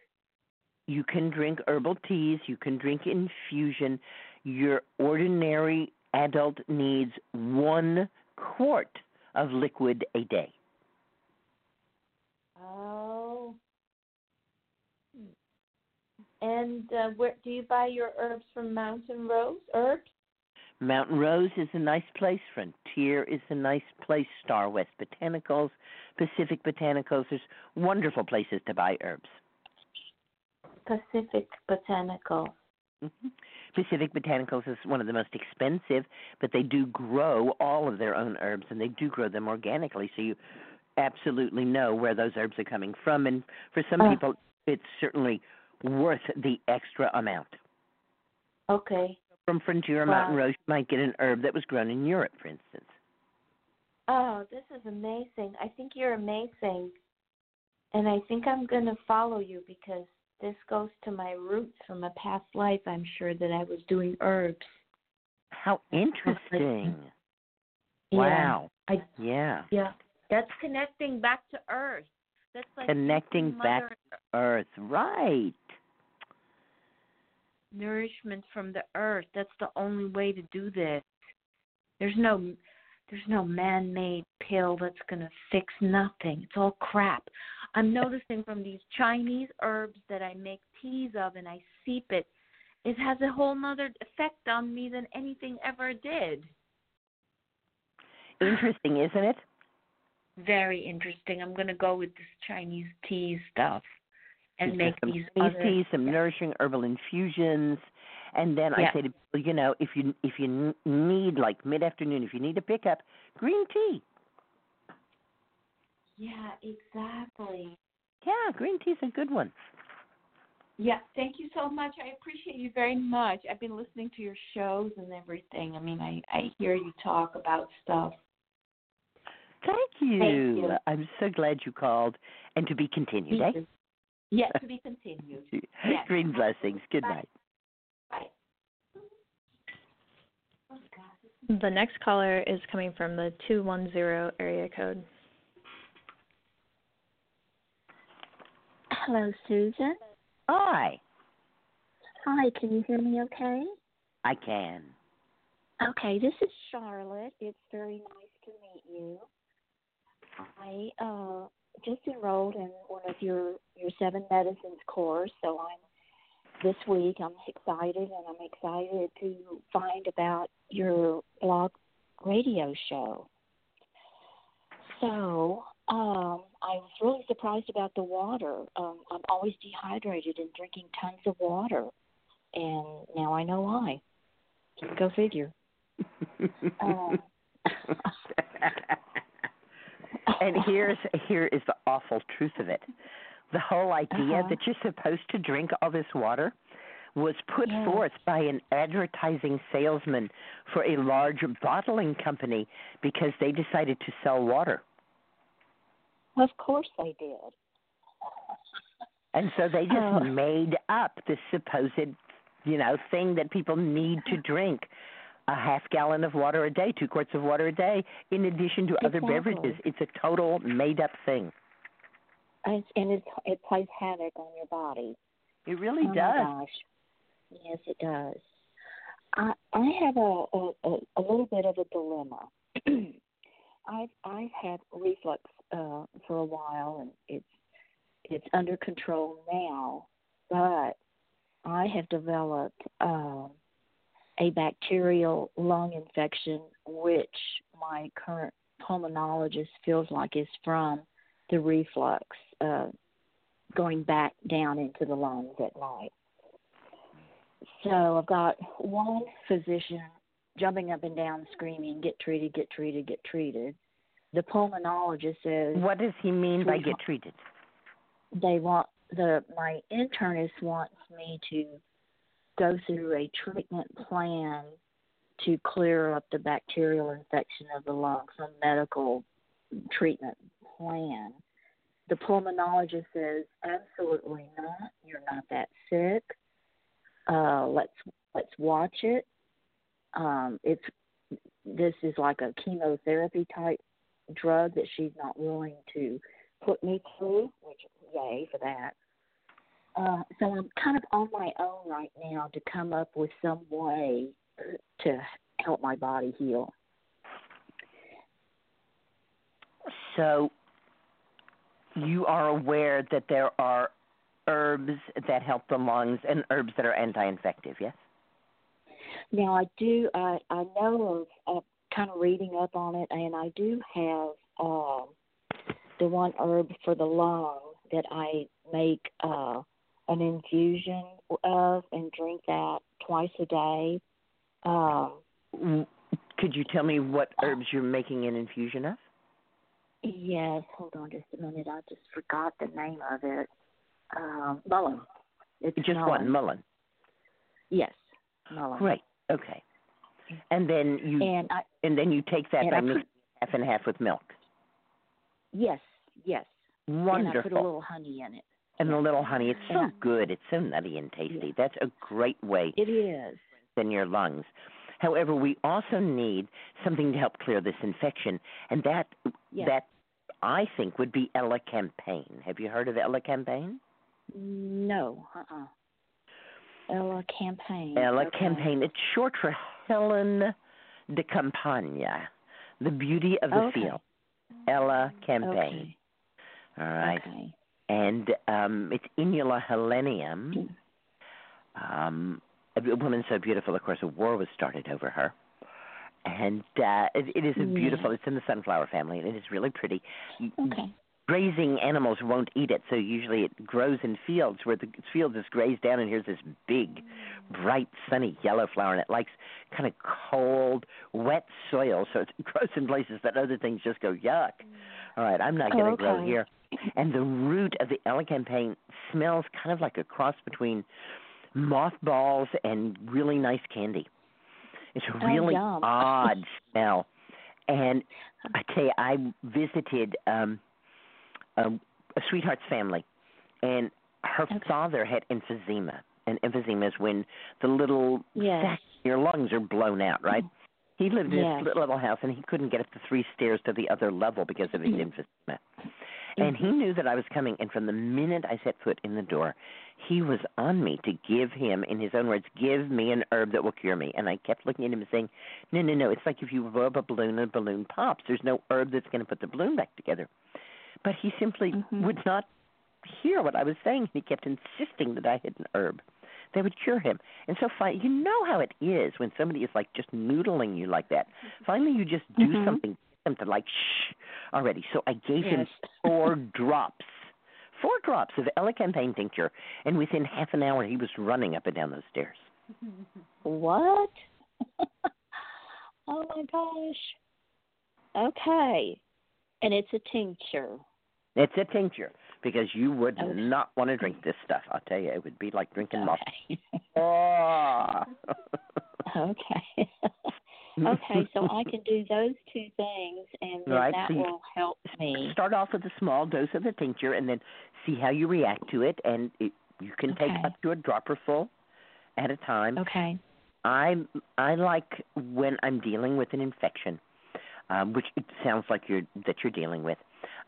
You can drink herbal teas, you can drink infusion. Your ordinary adult needs one quart of liquid a day. Oh. And uh, where do you buy your herbs from Mountain Rose Herbs? Mountain Rose is a nice place. Frontier is a nice place. Starwest Botanicals, Pacific Botanicals. There's wonderful places to buy herbs. Pacific Botanical. hmm Pacific Botanicals is one of the most expensive, but they do grow all of their own herbs and they do grow them organically. So you absolutely know where those herbs are coming from. And for some Oh. people, it's certainly worth the extra amount. Okay. From Frontier or Mountain Wow. Rose, you might get an herb that was grown in Europe, for instance. Oh, this is amazing. I think you're amazing. And I think I'm going to follow you because this goes to my roots from a past life. I'm sure that I was doing herbs. How interesting. Yeah. Wow. I Yeah. yeah. That's connecting back to earth. That's like Connecting back to Earth. Right. Nourishment from the earth. That's the only way to do this. There's no there's no man-made pill that's going to fix nothing. It's all crap. I'm noticing from these Chinese herbs that I make teas of and I seep it, it has a whole nother effect on me than anything ever did. Interesting, isn't it? Very interesting. I'm going to go with this Chinese tea stuff and make some these other teas, some nourishing herbal infusions, and then Yeah. I say to people, you know, if you if you need like mid afternoon, if you need a pickup, green tea. Yeah, exactly. Yeah, green tea's a good one. Yeah, thank you so much. I appreciate you very much. I've been listening to your shows and everything. I mean, I I hear you talk about stuff. Thank you. Thank you. I'm so glad you called, and to be continued, eh? Yeah, to be continued. Yes. Green blessings. Good Bye. night. Bye. Oh, The next caller is coming from the 210 area code. Hello, Susun. Hi. Hi, can you hear me okay? I can. Okay, this is Charlotte. It's very nice to meet you. I uh just enrolled in one of your your seven medicines course, so I'm this week I'm excited and I'm excited to find about your blog radio show. So um, I was really surprised about the water. Um, I'm always dehydrated and drinking tons of water, and now I know why. Go figure. um, and here's here is the awful truth of it. The whole idea Uh-huh. that you're supposed to drink all this water was put Yes. forth by an advertising salesman for a large bottling company because they decided to sell water. of course they did. And so they just Oh. made up this supposed, you know, thing that people need to drink. A half gallon of water a day, two quarts of water a day, in addition to other beverages. It's a total made up thing. And, and it it plays havoc on your body. It really oh does. My gosh. Yes, it does. I I have a a, a, a little bit of a dilemma. I've I've had reflux uh, for a while, and it's it's under control now. But I have developed um, a bacterial lung infection, which my current pulmonologist feels like is from the reflux uh, going back down into the lungs at night. So I've got one physician jumping up and down screaming, get treated, get treated, get treated. The pulmonologist says What does he mean by get treated? they want the my internist wants me to go through a treatment plan to clear up the bacterial infection of the lungs, some medical treatment plan. The pulmonologist says, absolutely not. You're not that sick. Uh, let's let's watch it. Um, it's this is like a chemotherapy type drug that she's not willing to put me through, which yay for that. Uh, so I'm kind of on my own right now to come up with some way to help my body heal. So you are aware that there are herbs that help the lungs and herbs that are anti-infective, yes? Now I do I I know of uh, kind of reading up on it, and I do have um, the one herb for the lung that I make uh, an infusion of and drink that twice a day. Um, Could you tell me what herbs you're making an infusion of? yes, hold on just a minute. I just forgot the name of it. Um, mullein. It's Just mullein. one, mullein. Yes, mullein. Great. Okay. And then you And I and then you take that by I mixing half and half with milk. yes, yes. Wonderful. And I put a little honey in it. And a little honey. It's so good. It's so nutty and tasty. That's a great way It is. in your lungs. However, we also need something to help clear this infection, and that Yes. that I think would be elecampane. Have you heard of elecampane? No, uh uh Ella Campaign. Ella okay. Campaign. It's short for Helen de Campagna, the beauty of the Okay. field. Ella Campaign. Okay. All right. Okay. And um, it's Inula helenium. Um, a woman so beautiful. Of course, a war was started over her, and uh, it, it is a Yeah. beautiful. It's in the sunflower family, and it is really pretty. Okay. Grazing animals won't eat it, so usually it grows in fields where the field is grazed down, and here's this big, bright, sunny yellow flower, and it likes kind of cold, wet soil, so it grows in places that other things just go yuck. All right, I'm not going to grow Okay. here. And the root of the elecampane smells kind of like a cross between mothballs and really nice candy. It's a Oh, really yum. odd smell. And I tell you, I visited um a, a sweetheart's family, and her Okay. father had emphysema. And emphysema is when the little Yes. sacs in your lungs are blown out, right? He lived in Yes. his little house, and he couldn't get up the three stairs to the other level because of his mm-hmm. emphysema. And he mm-hmm. knew that I was coming, and from the minute I set foot in the door, he was on me to give him, in his own words, give me an herb that will cure me. And I kept looking at him and saying, no, no, no, it's like if you rub a balloon and a balloon pops. There's no herb that's going to put the balloon back together. But he simply Mhm. would not hear what I was saying. He kept insisting that I had an herb that would cure him. And so finally, you know how it is when somebody is like just noodling you like that. Finally, you just do Mhm. something to like shh already. So I gave him four drops, four drops of elecampane tincture, and within half an hour he was running up and down those stairs. What? oh my gosh. Okay. And it's a tincture. It's a tincture because you would Okay. not want to drink this stuff. I'll tell you, it would be like drinking. Okay. Oh. okay. okay, so I can do those two things and then Right, that so will help me. Start off with a small dose of the tincture and then see how you react to it. And it, you can take up to a dropper full at a time. Okay. I I like when I'm dealing with an infection, um, which it sounds like you're that you're dealing with.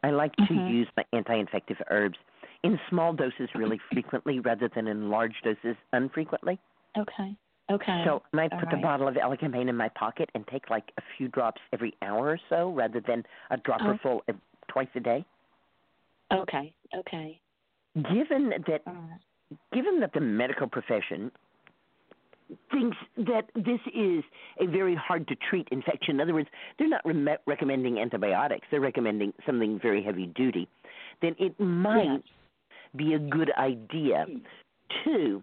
I like to Mhm. use my anti-infective herbs in small doses really frequently rather than in large doses unfrequently. Okay. Okay. So I might All put the right. bottle of elecampane in my pocket and take like a few drops every hour or so rather than a dropper Oh. full twice a day. Okay. Okay. Given that right. given that the medical profession thinks that this is a very hard to treat infection, in other words, they're not re- recommending antibiotics, they're recommending something very heavy duty, then it might be a good idea to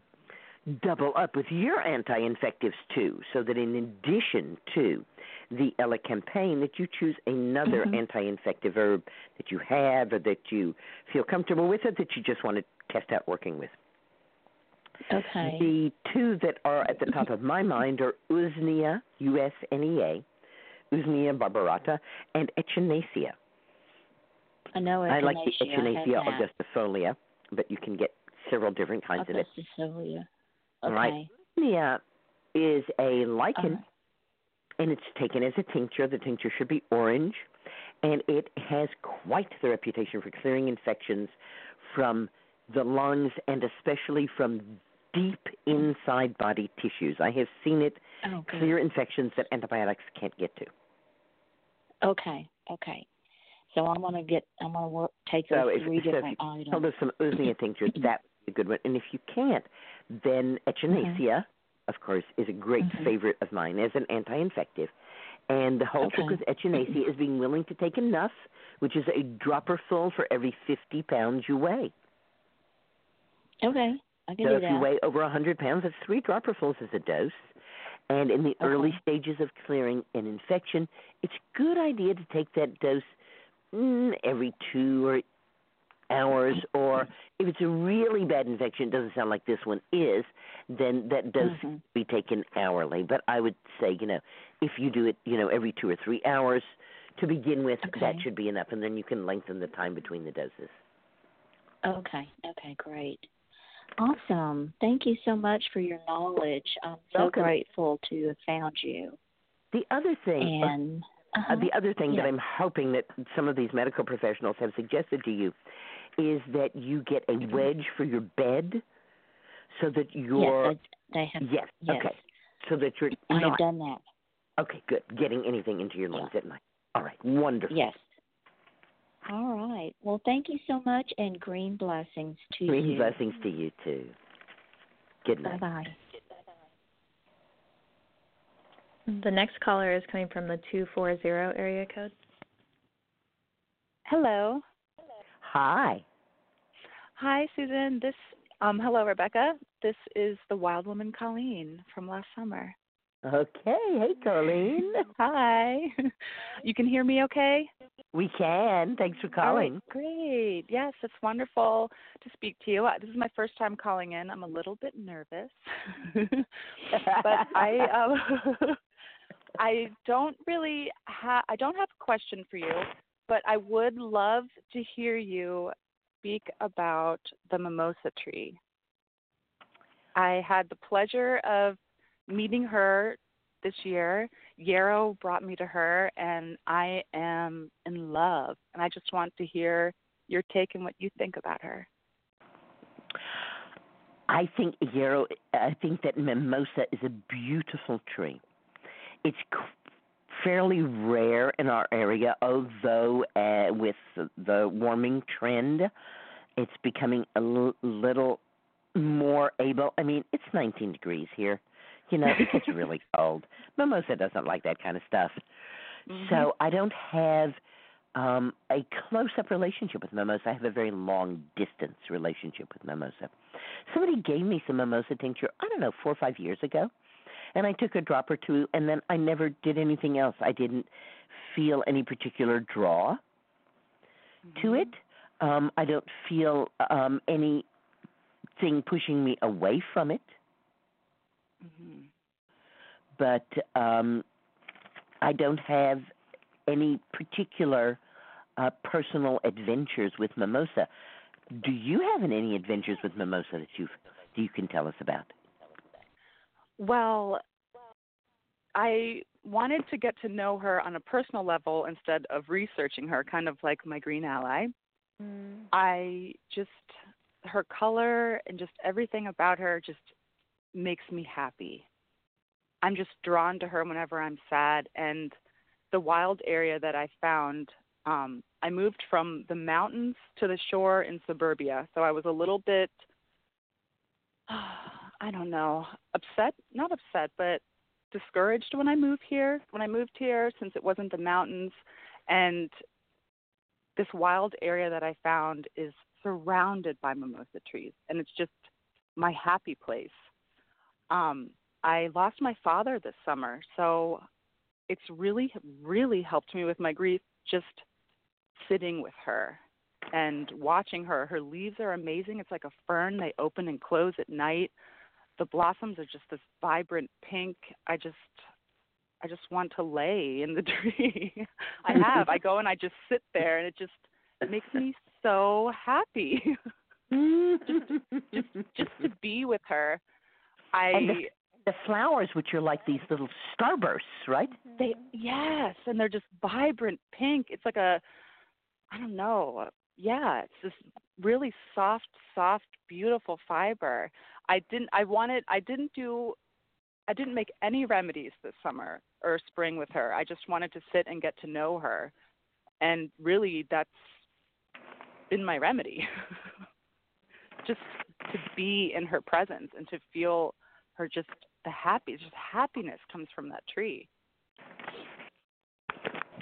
double up with your anti-infectives too, so that in addition to the elecampane, that you choose another Mhm. anti-infective herb that you have or that you feel comfortable with or that you just want to test out working with. Okay. The two that are at the top of my mind are Usnea, U-S-N-E-A, Usnea barbarata, and Echinacea. I know Echinacea. I like the Echinacea. I have Echinacea augustifolia, but you can get several different kinds of it. Augustifolia. Okay. Right. Usnea is a lichen, Alright. and it's taken as a tincture. The tincture should be orange, and it has quite the reputation for clearing infections from the lungs and especially from deep inside body tissues. I have seen it Oh, clear infections that antibiotics can't get to. Okay. Okay. So I'm gonna get. I'm gonna work. Take So those if, three so if different you items. tell us some Usnea tincture, that would be a good one. And if you can't, then Echinacea, of course, is a great Mhm. favorite of mine as an anti-infective. And the whole trick with Echinacea is being willing to take enough, which is a dropper full for every 50 pounds you weigh. Okay. I can So do if that. you weigh over 100 pounds, that's three dropperfuls as a dose. And in the early stages of clearing an infection, it's a good idea to take that dose mm, every two or hours. Or if it's a really bad infection, it doesn't sound like this one is, then that dose Mhm. should be taken hourly. But I would say, you know, if you do it, you know, every two or three hours to begin with, that should be enough, and then you can lengthen the time between the doses. Okay. Okay. Great. Awesome. Thank you so much for your knowledge. I'm so Welcome. grateful to have found you. The other thing, And Uh, uh-huh. the other thing that I'm hoping that some of these medical professionals have suggested to you is that you get a wedge for your bed so that you're yes, I, they have. yes, yes. okay. So that you're I have done that. okay, good. Getting anything into your lungs at night. All right, wonderful. Yes. All right. Well, thank you so much, and green blessings to Green you. Green blessings to you too. Good night. Bye bye. The next caller is coming from the 240 area code. Hello. Hi. Hi, Susun. This um hello Rebecca. This is the wild woman Colleen from last summer. Okay. Hey, Colleen. Hi. You can hear me okay? We can. Thanks for right, calling. great. Yes, it's wonderful to speak to you. Uh, This is my first time calling in. I'm a little bit nervous. but I um I don't really ha I don't have a question for you, but I would love to hear you speak about the mimosa tree. I had the pleasure of meeting her this year. Yarrow brought me to her and I am in love and I just want to hear your take and what you think about her. I think yarrow. I think that mimosa is a beautiful tree. It's fairly rare in our area, although uh, with the warming trend, it's becoming a l- little more able. I mean, it's 19 degrees here. You know, it gets really cold. Mimosa doesn't like that kind of stuff. So I don't have um a close up relationship with mimosa. I have a very long distance relationship with mimosa. Somebody gave me some mimosa tincture, I don't know, four or five years ago. And I took a drop or two and then I never did anything else. I didn't feel any particular draw to it. Um I don't feel um anything pushing me away from it. Mhm. but um, I don't have any particular uh, personal adventures with mimosa. Do you have any adventures with mimosa that you've you can tell us about? Well, I wanted to get to know her on a personal level instead of researching her, kind of like my green ally. I just her color and just everything about her just makes me happy. I'm just drawn to her whenever I'm sad and the wild area that I found um I moved from the mountains to the shore in suburbia. So I was a little bit I don't know, upset, not upset, but discouraged when I moved here. When I moved here since it wasn't the mountains and this wild area that I found is surrounded by mimosa trees and it's just my happy place. Um I lost my father this summer, so it's really really helped me with my grief just sitting with her and watching her. Her leaves are amazing. It's like a fern. They open and close at night. The blossoms are just this vibrant pink. I just I just want to lay in the tree. I have. I go and I just sit there and it just makes me so happy. just, just just to be with her. I And the, the flowers, which are like these little starbursts, right? Mm-hmm. they yes, and they're just vibrant pink. It's like a I don't know. Uh, yeah, it's this really soft, soft, beautiful fiber. I didn't I wanted I didn't do I didn't make any remedies this summer or spring with her. I just wanted to sit and get to know her. And really that's been my remedy. just to be in her presence and to feel her just the happy just happiness comes from that tree.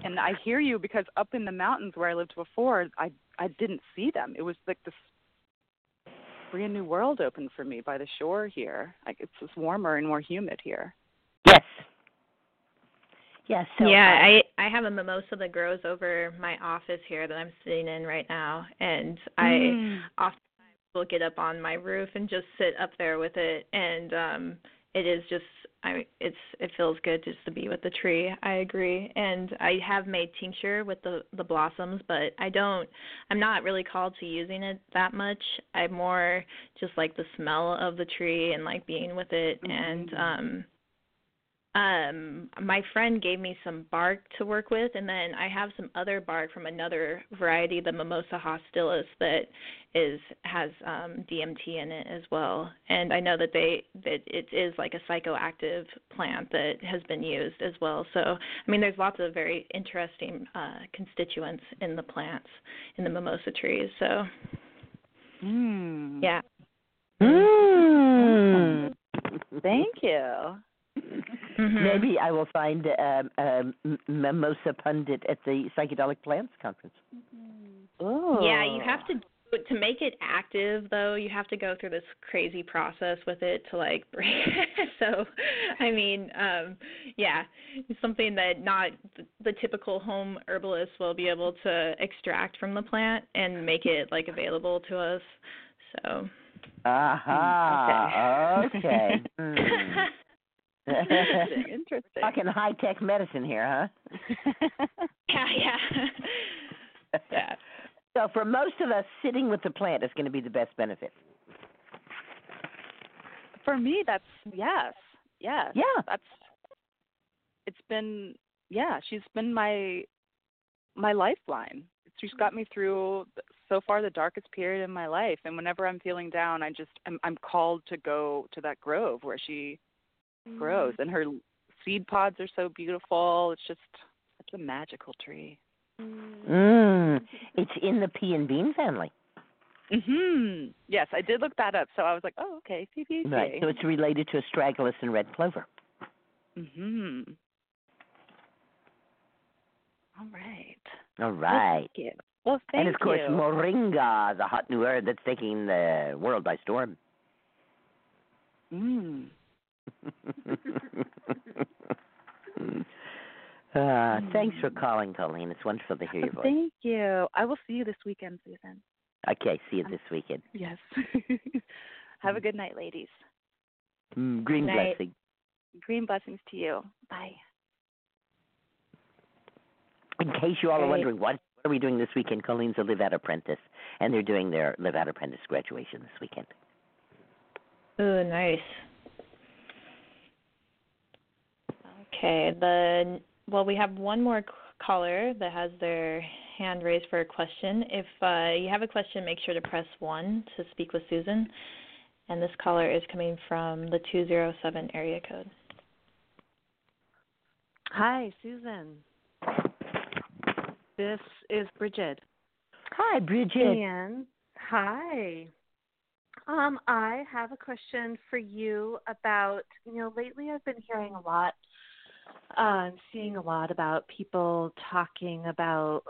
And I hear you because up in the mountains where I lived before, I I didn't see them. It was like this brand new world opened for me by the shore here. Like it's just warmer and more humid here. Yes. Yes. So, yeah, um, I I have a mimosa that grows over my office here that I'm sitting in right now, and I Mm. often will get up on my roof and just sit up there with it, and um it is just I it's it feels good just to be with the tree. I agree, and I have made tincture with the the blossoms, but I don't I'm not really called to using it that much. I more just like the smell of the tree and like being with it, and um um my friend gave me some bark to work with and then I have some other bark from another variety, the Mimosa hostilis that is has um DMT in it as well. And I know that they that it is like a psychoactive plant that has been used as well. So I mean there's lots of very interesting uh constituents in the plants in the mimosa trees. So Mm. yeah. Mm. Thank you. Mhm. Maybe I will find um, um, Mimosa pudica at the Psychedelic Plants Conference. Oh. Yeah, you have to do- to make it active though. You have to go through this crazy process with it to like break. so, I mean, um yeah, it's something that not the, the typical home herbalist will be able to extract from the plant and make it like available to us. So, Aha. okay. Okay. Mm. Interesting. Interesting. Talking high tech medicine here, huh? yeah, yeah. yeah. So for most of us, sitting with the plant is going to be the best benefit. For me, that's yes, yes. Yeah. That's. It's been yeah. She's been my my lifeline. She's got me through so far the darkest period in my life. And whenever I'm feeling down, I just I'm I'm called to go to that grove where she grows, and her seed pods are so beautiful. It's just it's a magical tree. Mm. It's in the pea and bean family. Mhm. Yes, I did look that up. So I was like, oh, okay, PPHA. Right. So it's related to astragalus and red clover. Mhm. All right. All right. Thank you. Well, thank and of course, you. moringa, the hot new herb that's taking the world by storm. Mm. uh, thanks for calling, Colleen. It's wonderful to hear your voice. Thank you. I will see you this weekend, Susun. Okay, see you this weekend. Yes. Have a good night, ladies. Mm, green Good night. blessing. Green blessings to you. Bye. In case you all are wondering, what, what are we doing this weekend? Colleen's a live out apprentice, and they're doing their live out apprentice graduation this weekend. Oh, nice. Okay, the well, we have one more caller that has their hand raised for a question. If uh, you have a question, make sure to press one to speak with Susun. And this caller is coming from the 207 area code. Hi, Susun. This is Bridget. Hi, Bridget. And hi. Um, I have a question for you about, you know, lately I've been hearing a lot uh, and seeing a lot about people talking about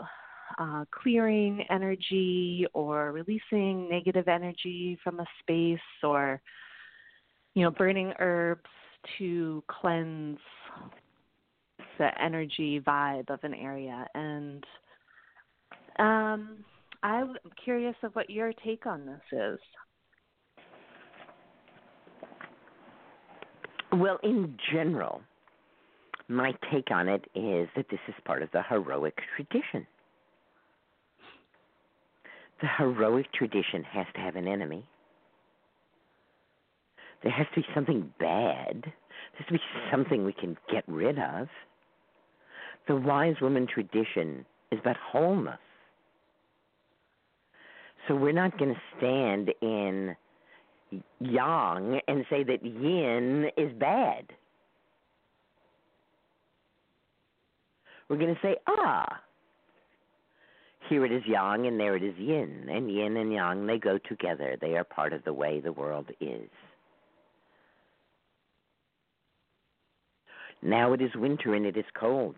uh, clearing energy or releasing negative energy from a space or, you know, burning herbs to cleanse the energy vibe of an area. And um, I'm curious of what your take on this is. Well, in general, my take on it is that this is part of the heroic tradition. The heroic tradition has to have an enemy. There has to be something bad. There has to be something we can get rid of. The wise woman tradition is about wholeness. So we're not going to stand in yang and say that yin is bad. We're going to say, ah, here it is yang and there it is yin. And yin and yang, they go together. They are part of the way the world is. Now it is winter and it is cold.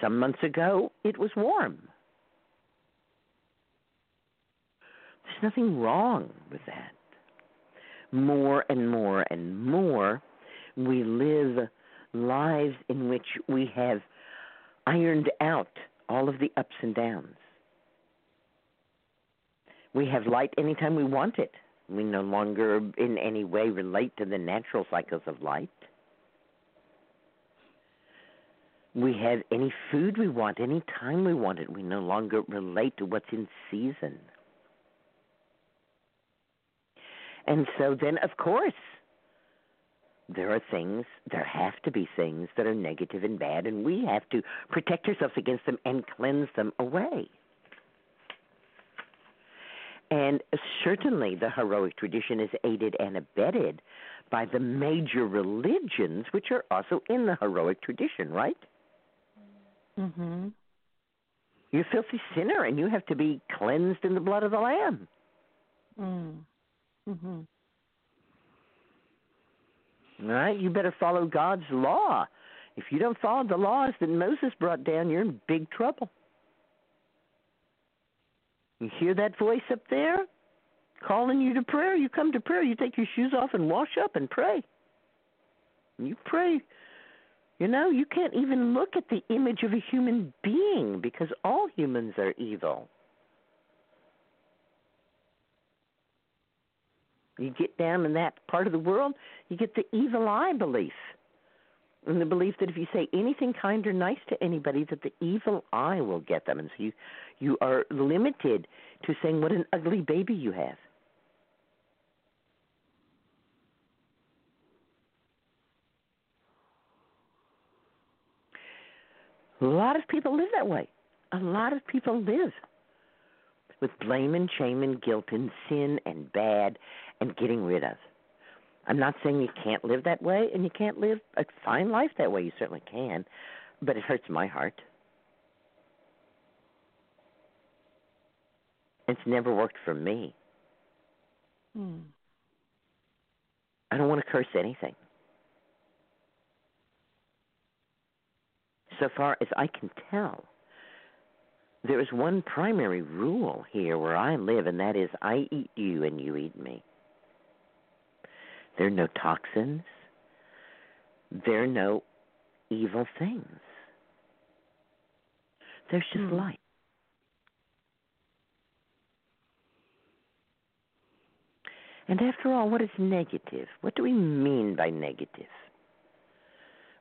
Some months ago, it was warm. There's nothing wrong with that. More and more and more, we live lives in which we have ironed out all of the ups and downs. We have light anytime we want it. We no longer in any way relate to the natural cycles of light. We have any food we want, any time we want it. We no longer relate to what's in season. And so then, of course, there are things, there have to be things that are negative and bad, and we have to protect ourselves against them and cleanse them away. And certainly the heroic tradition is aided and abetted by the major religions, which are also in the heroic tradition, right? Mm-hmm. You're a filthy sinner, and you have to be cleansed in the blood of the Lamb. Mm. Mm-hmm. Right? You better follow God's law. If you don't follow the laws that Moses brought down, you're in big trouble. You hear that voice up there calling you to prayer? You come to prayer, you take your shoes off and wash up and pray. You pray. You know, you can't even look at the image of a human being because all humans are evil. You get down in that part of the world, you get the evil eye belief. And the belief that if you say anything kind or nice to anybody, that the evil eye will get them. And so you, you are limited to saying what an ugly baby you have. A lot of people live that way. A lot of people live with blame and shame and guilt and sin and bad and getting rid of. I'm not saying you can't live that way and you can't live a fine life that way. You certainly can, but it hurts my heart. It's never worked for me. Hmm. I don't want to curse anything. So far as I can tell, there is one primary rule here where I live, and that is I eat you and you eat me. There are no toxins, there are no evil things. There's just Hmm. light. And after all, what is negative? What do we mean by negative?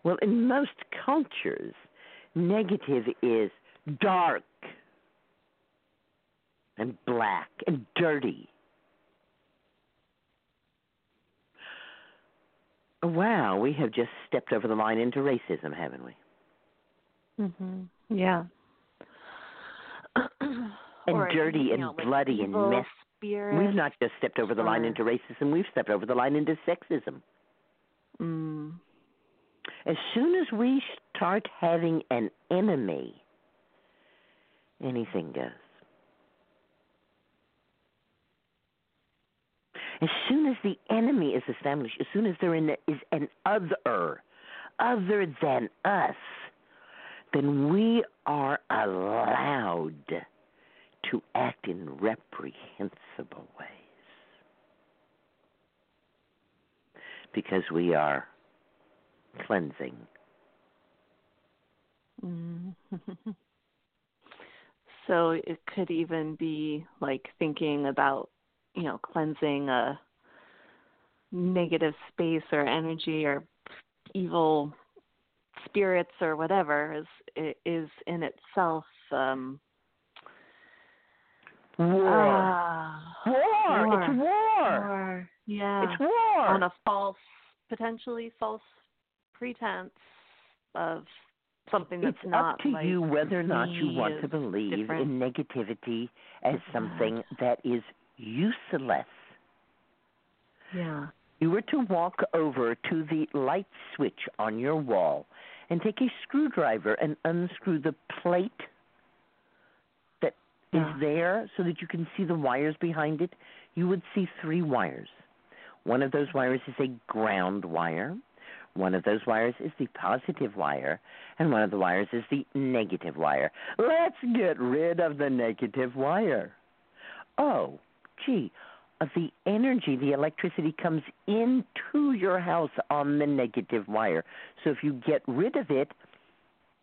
Well, in most cultures, negative is dark and black and dirty. Wow, we have just stepped over the line into racism, haven't we? Mhm. Yeah. And Or, dirty you and know, like bloody and mess. spirits. We've not just stepped over the line into racism, we've stepped over the line into sexism. Mm. As soon as we start having an enemy, anything goes. As soon as the enemy is established, as soon as there is an other, other than us, then we are allowed to act in reprehensible ways. Because we are cleansing. Mm. so it could even be like thinking about, you know, cleansing a negative space or energy or evil spirits or whatever is is in itself um War. ah, war. It's war. war. Yeah. It's war. on a false potentially false pretense of something that's it's not up to like you whether or not you want to believe different. in negativity as something that is useless. yeah You were to walk over to the light switch on your wall and take a screwdriver and unscrew the plate that is Yeah. there so that you can see the wires behind it. You would see three wires. One of those wires is a ground wire. One of those wires is the positive wire, and one of the wires is the negative wire. Let's get rid of the negative wire. Oh, gee, uh, the energy, the electricity comes into your house on the negative wire. So if you get rid of it,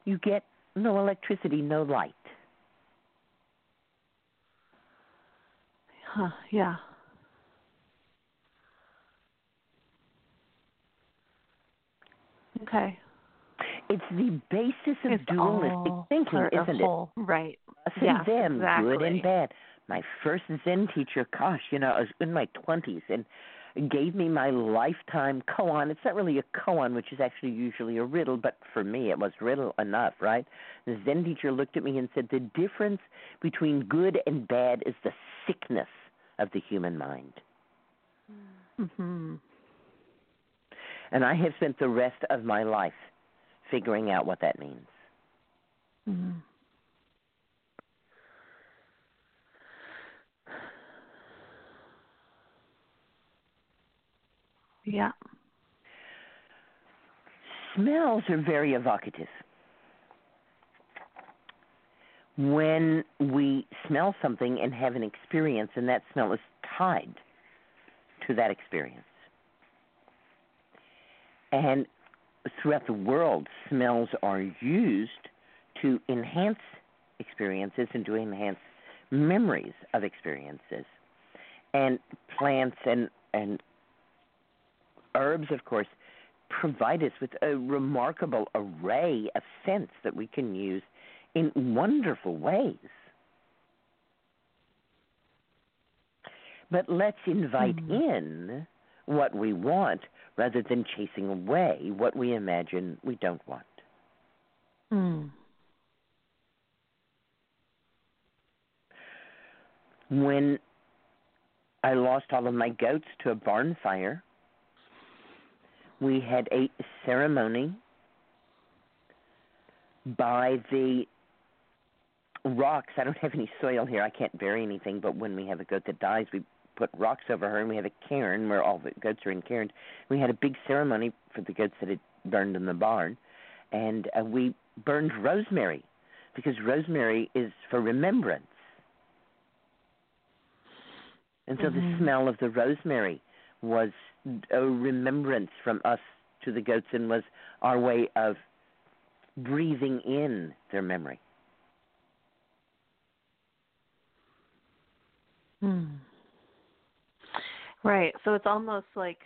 you get no electricity, no light. huh, yeah okay It's the basis of It's dualistic thinking, isn't it? right? Us yes, and them, good and bad. My first Zen teacher, gosh, you know, I was in my twenties and gave me my lifetime koan. It's not really a koan, which is actually usually a riddle, but for me it was riddle enough, right? The Zen teacher looked at me and said, The difference between good and bad is the sickness of the human mind. Mm-hmm. And I have spent the rest of my life figuring out what that means. mhm yeah Smells are very evocative. When we smell something and have an experience, and that smell is tied to that experience. And throughout the world, smells are used to enhance experiences and to enhance memories of experiences. And plants and, and herbs, of course, provide us with a remarkable array of scents that we can use in wonderful ways. But let's invite in what we want rather than chasing away what we imagine we don't want. mm. When I lost all of my goats to a barn fire, we had a ceremony by the rocks. I don't have any soil here. I can't bury anything. But when we have a goat that dies, we put rocks over her, and we have a cairn where all the goats are in cairns. We had a big ceremony for the goats that had burned in the barn, and uh, we burned rosemary because rosemary is for remembrance. And so the Mhm. smell of the rosemary was a remembrance from us to the goats and was our way of breathing in their memory. Hmm. Right. So it's almost like,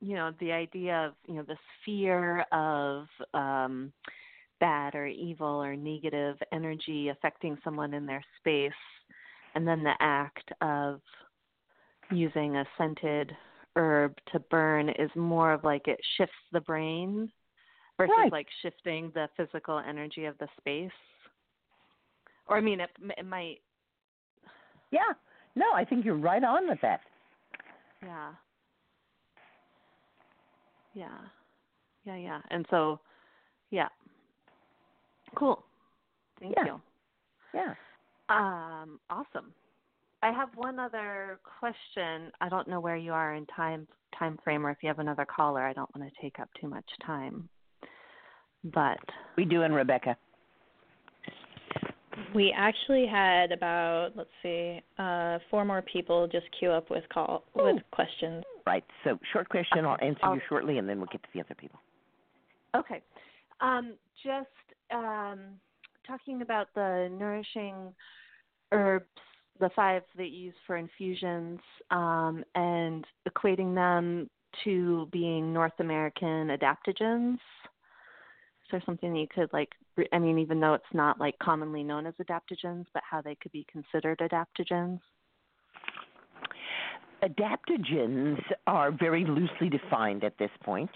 you know, the idea of, you know, this fear of um bad or evil or negative energy affecting someone in their space and then the act of using a scented herb to burn is more of like it shifts the brain versus Right. like shifting the physical energy of the space. Or I mean it, it might Yeah. No, I think you're right on with that. Yeah. Yeah. Yeah, yeah. And so, yeah. Cool. Thank Yeah. you. Yeah. Um, awesome. I have one other question. I don't know where you are in time time frame or if you have another caller. I don't want to take up too much time. But We do in Rebecca. We actually had about let's see, uh, four more people just queue up with call with questions. Right. So short question. I'll answer I'll- you shortly, and then we'll get to the other people. Okay. Um, just um, talking about the nourishing herbs, the five that you use for infusions, um, and equating them to being North American adaptogens. Is there something that you could like? I mean, even though it's not like commonly known as adaptogens, but how they could be considered adaptogens? Adaptogens are very loosely defined at this point,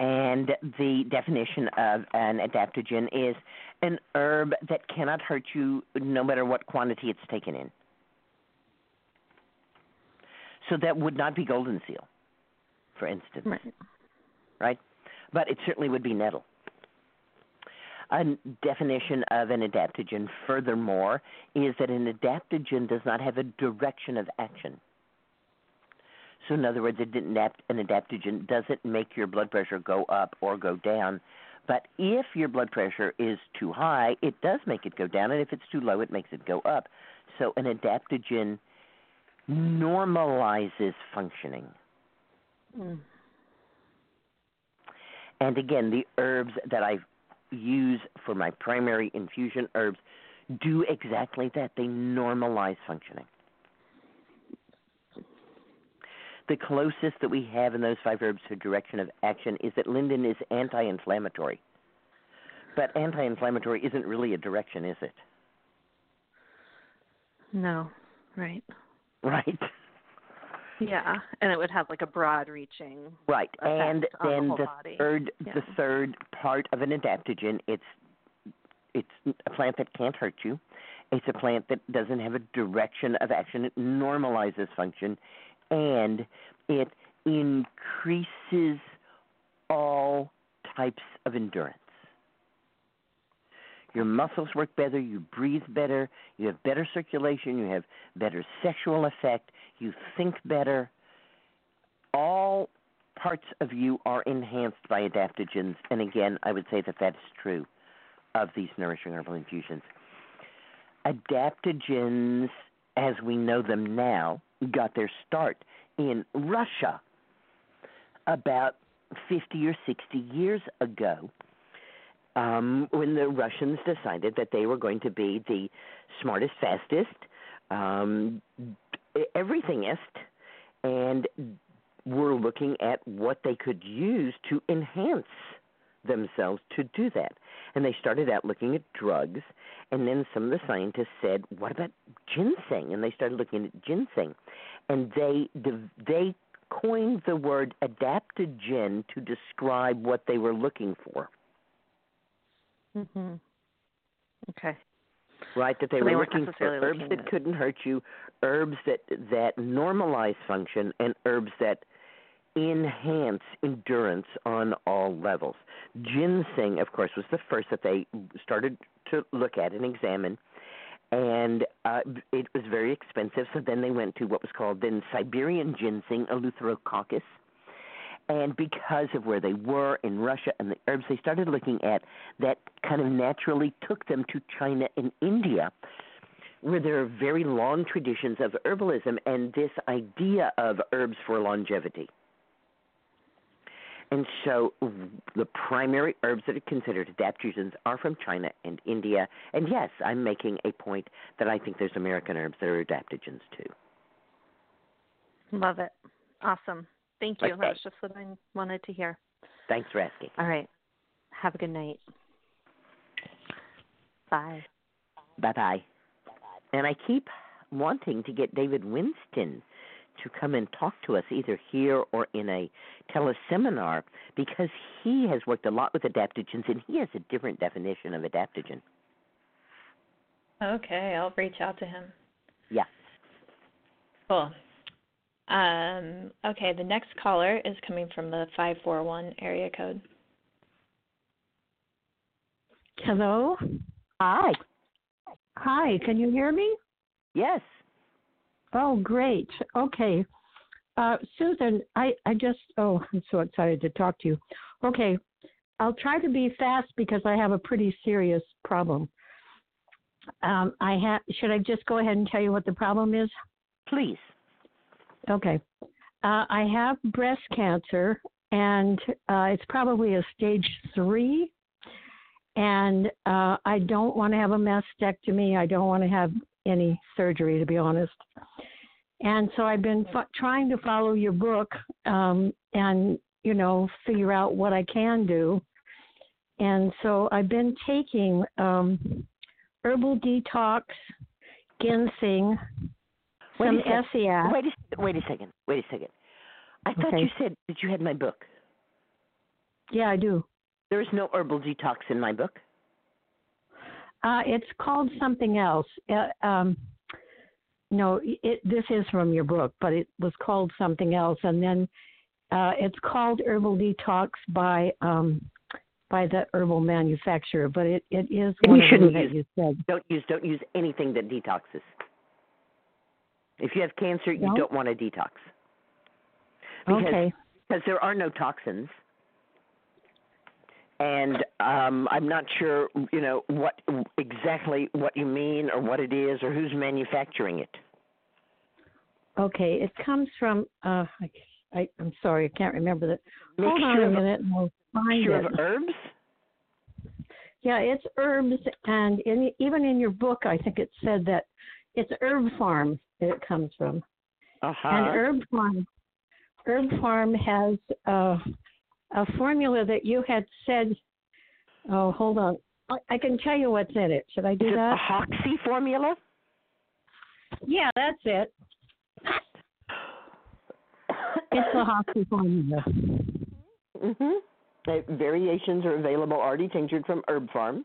and the definition of an adaptogen is an herb that cannot hurt you no matter what quantity it's taken in. So that would not be golden seal, for instance. Right. Right? But it certainly would be nettle. A definition of an adaptogen, furthermore, is that an adaptogen does not have a direction of action. So, in other words, an adapt- an adaptogen doesn't make your blood pressure go up or go down. But if your blood pressure is too high, it does make it go down, and if it's too low, it makes it go up. So, an adaptogen normalizes functioning. Mm. And again, the herbs that I use for my primary infusion herbs do exactly that. They normalize functioning. The closest that we have in those five herbs to direction of action is that linden is anti inflammatory. But anti inflammatory isn't really a direction, is it? No. Right. Right. Yeah, and it would have like a broad-reaching. Right. And on the then the third Yeah. the third part of an adaptogen, it's it's a plant that can't hurt you. It's a plant that doesn't have a direction of action. It normalizes function and it increases all types of endurance. Your muscles work better, you breathe better, you have better circulation, you have better sexual effect, you think better. All parts of you are enhanced by adaptogens, and again, I would say that that's true of these nourishing herbal infusions. Adaptogens, as we know them now, got their start in Russia about 50 or 60 years ago um, when the Russians decided that they were going to be the smartest, fastest, um, everythingest, and were looking at what they could use to enhance themselves to do that. And they started out looking at drugs, and then some of the scientists said, "What about ginseng?" And they started looking at ginseng, and they they coined the word adaptogen to describe what they were looking for. hmm Okay. Right, that they So were they looking for herbs looking that couldn't hurt you, herbs that that normalize function, and herbs that enhance endurance on all levels. Ginseng, of course, was the first that they started to look at and examine, and uh, it was very expensive. So then they went to what was called then Siberian ginseng, Eleutherococcus. And because of where they were in Russia and the herbs they started looking at, that kind of naturally took them to China and India, where there are very long traditions of herbalism and this idea of herbs for longevity. And so the primary herbs that are considered adaptogens are from China and India. And yes, I'm making a point that I think there's American herbs that are adaptogens too. Love it. Awesome. Thank you. Okay. That's just what I wanted to hear. Thanks for asking. All right. Have a good night. Bye. Bye bye. And I keep wanting to get David Winston to come and talk to us either here or in a teleseminar because he has worked a lot with adaptogens and he has a different definition of adaptogen. Okay, I'll reach out to him. Yeah. Cool. Um, okay, the next caller is coming from the 541 area code. Hello? Hi. Hi, can you hear me? Yes. Oh, great. Okay. Uh, Susun, I, I just, oh, I'm so excited to talk to you. Okay, I'll try to be fast because I have a pretty serious problem. Um, I ha- should I just go ahead and tell you what the problem is? Please. Okay. Uh, I have breast cancer, and uh, it's probably a stage three. And uh, I don't want to have a mastectomy. I don't want to have any surgery, to be honest. And so I've been fo- trying to follow your book um, and, you know, figure out what I can do. And so I've been taking um, herbal detox, ginseng, Wait some a sec- SES. Wait a, wait a second. Wait a second. I thought Okay. you said that you had my book. Yeah, I do. There is no herbal detox in my book. Uh, it's called something else. Uh, um, no, it, this is from your book, but it was called something else, and then uh, it's called Herbal Detox by um, by the herbal manufacturer. But it, it is And one you of shouldn't use- you said. Don't use don't use anything that detoxes. If you have cancer, you No? don't want to detox. Because, Okay. Because there are no toxins. And um, I'm not sure, you know, what exactly what you mean or what it is or who's manufacturing it. Okay, it comes from. Uh, I, I'm sorry, I can't remember that. Hold on a minute, and I'll find it. of herbs. Yeah, it's herbs, and in, even in your book, I think it said that it's Herb Pharm that it comes from. Uh-huh. And Herb Pharm, Herb Pharm has uh, a formula that you had said. Oh, hold on. I, I can tell you what's in it. Should I do that? the Hoxsey formula? Yeah, that's it. It's the Hoxsey formula. Mm-hmm. The variations are available already tinctured from Herb Pharm.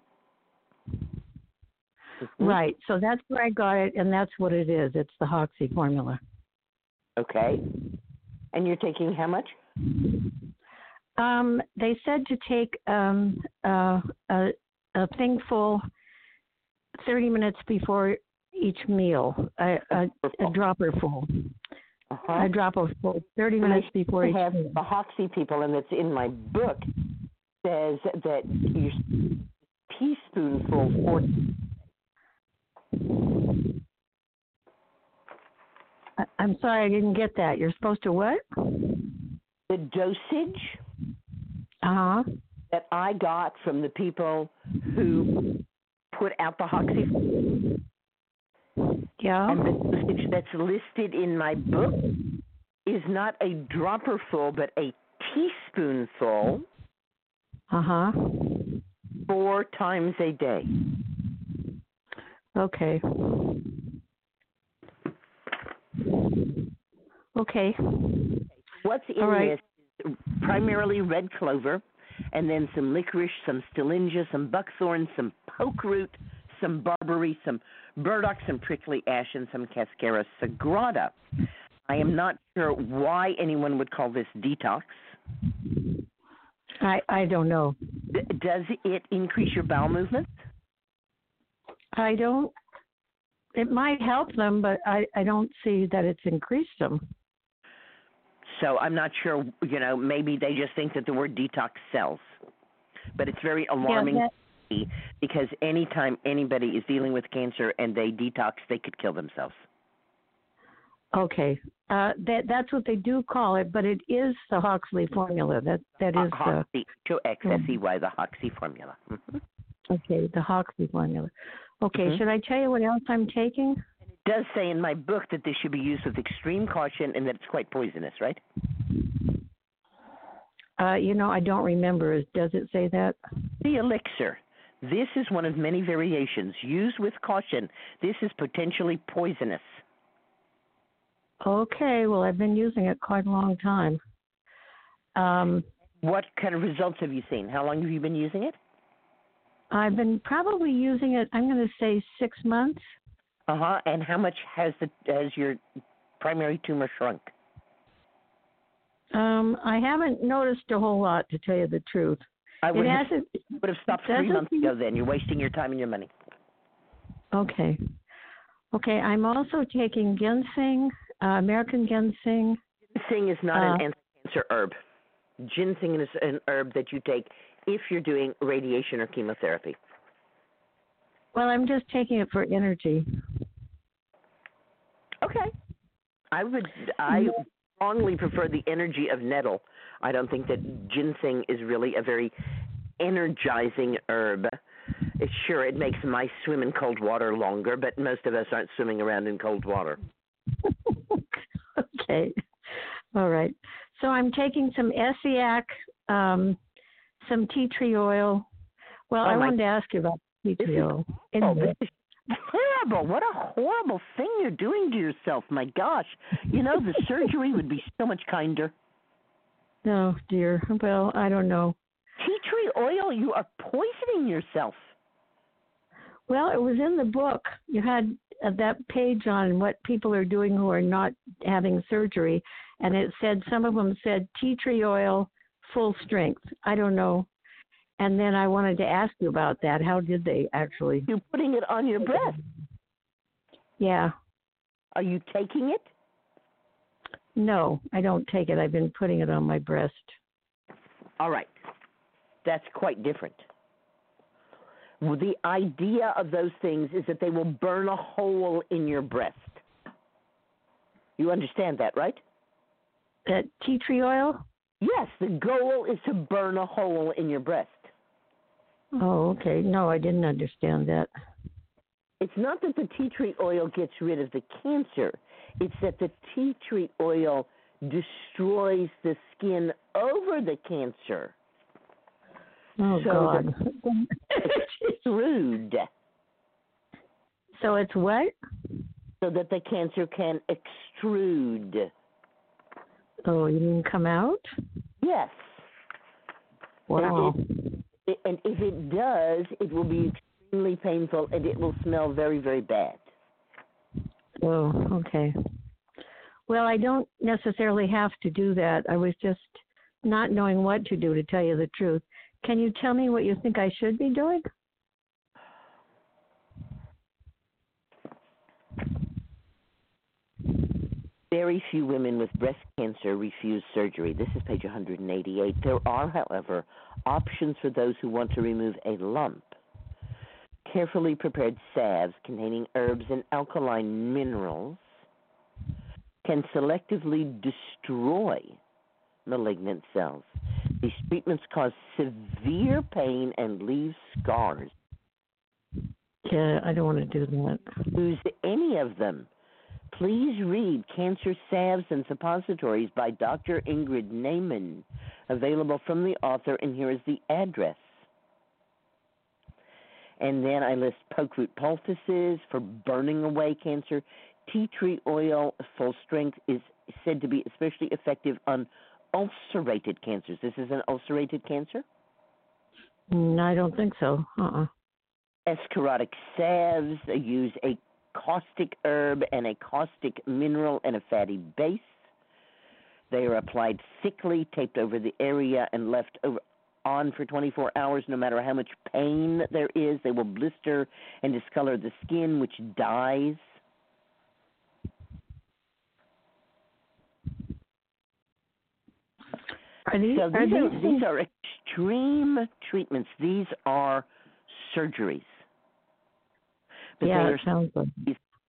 Mhm. Right. So that's where I got it, and that's what it is. It's the Hoxsey formula. Okay. And you're taking how much? Um, they said to take um, uh, a, a thing full 30 minutes before each meal, a, a, a dropper full. Uh-huh. A dropper full 30 And I minutes before each have meal. the Hoxsey people, and it's in my book, says that you teaspoonful for I'm sorry, I didn't get that. You're supposed to what? the dosage Uh huh. that I got from the people who put out the Hoxsey. Yeah. And the that's listed in my book is not a dropper full, but a teaspoonful Uh huh. four times a day. Okay. Okay. What's in All right. this is primarily red clover, and then some licorice, some stillingia, some buckthorn, some poke root, some barberry, some burdock, some prickly ash, and some cascara sagrada. I am not sure why anyone would call this detox. I I don't know. Does it increase your bowel movements? I don't. It might help them, but I I don't see that it's increased them. So I'm not sure. You know, maybe they just think that the word detox sells, but it's very alarming to me because anytime anybody is dealing with cancer and they detox, they could kill themselves. Okay, uh, that that's what they do call it, but it is the Hoxley formula. That that is the Hoxsey, H O X S E Y, the Hoxsey formula. Mhm. okay the Hoxley formula. Okay, Mhm. should I tell you what else I'm taking? Does say in my book that this should be used with extreme caution and that it's quite poisonous, right? Uh, you know, I don't remember. Does it say that? The elixir. This is one of many variations. Used with caution. This is potentially poisonous. Okay, well, I've been using it quite a long time. Um, What kind of results have you seen? How long have you been using it? I've been probably using it. I'm going to say six months. Uh huh. And how much has the has your primary tumor shrunk? Um, I haven't noticed a whole lot, to tell you the truth. I would it have, hasn't. would have stopped three months ago. Then you're wasting your time and your money. Okay. Okay, I'm also taking ginseng, uh, American ginseng. Ginseng is not Uh, an anti-cancer herb. Ginseng is an herb that you take if you're doing radiation or chemotherapy. Well, I'm just taking it for energy. Okay. I would. I strongly prefer the energy of nettle. I don't think that ginseng is really a very energizing herb. It's sure it makes my swim in cold water longer, but most of us aren't swimming around in cold water. okay. All right. So I'm taking some Essiac, um, some tea tree oil. Well, Oh, I my- wanted to ask you about tea tree oil. Oh, Anyway, this is terrible. What a horrible thing you're doing to yourself. My gosh. You know, the surgery would be so much kinder. oh dear. Well, I don't know. Tea tree oil, you are poisoning yourself. Well, it was in the book. You had uh, that page on what people are doing who are not having surgery, and it said some of them said tea tree oil, full strength. I don't know. And then I wanted to ask you about that. How did they actually? You're putting it on your breast. Yeah. Are you taking it? No, I don't take it. I've been putting it on my breast. All right. That's quite different. Well, The idea of those things is that they will burn a hole in your breast. You understand that, right? That tea tree oil? Yes, the goal is to burn a hole in your breast. Oh, okay. No, I didn't understand that. It's not that the tea tree oil gets rid of the cancer, it's that the tea tree oil destroys the skin over the cancer. Oh So God. Extrude. so it's what? So that the cancer can extrude. Oh, you mean come out? Yes. Wow. And if it does, it will be extremely painful and it will smell very, very bad. Oh, okay. Well, I don't necessarily have to do that. I was just not knowing what to do, to tell you the truth. Can you tell me what you think I should be doing? Very few women with breast cancer refuse surgery. This is page 188. There are, however, options for those who want to remove a lump. Carefully prepared salves containing herbs and alkaline minerals can selectively destroy malignant cells. These treatments cause severe pain and leave scars. Yeah, I don't want to do that. Use any of them. Please read Cancer Salves and Suppositories by Dr. Ingrid Naiman, available from the author, and here is the address. And then I list pokeroot poultices for burning away cancer. Tea tree oil, full strength, is said to be especially effective on ulcerated cancers. This is an ulcerated cancer? Mm, I don't think so. Uh-uh. Escharotic salves use a caustic herb and a caustic mineral and a fatty base. They are applied thickly, taped over the area, and left over on for 24 hours. No matter how much pain there is, they will blister and discolor the skin, which dies. Are these, so these, are, these these are extreme treatments. These are surgeries. But yeah, they it are sounds like.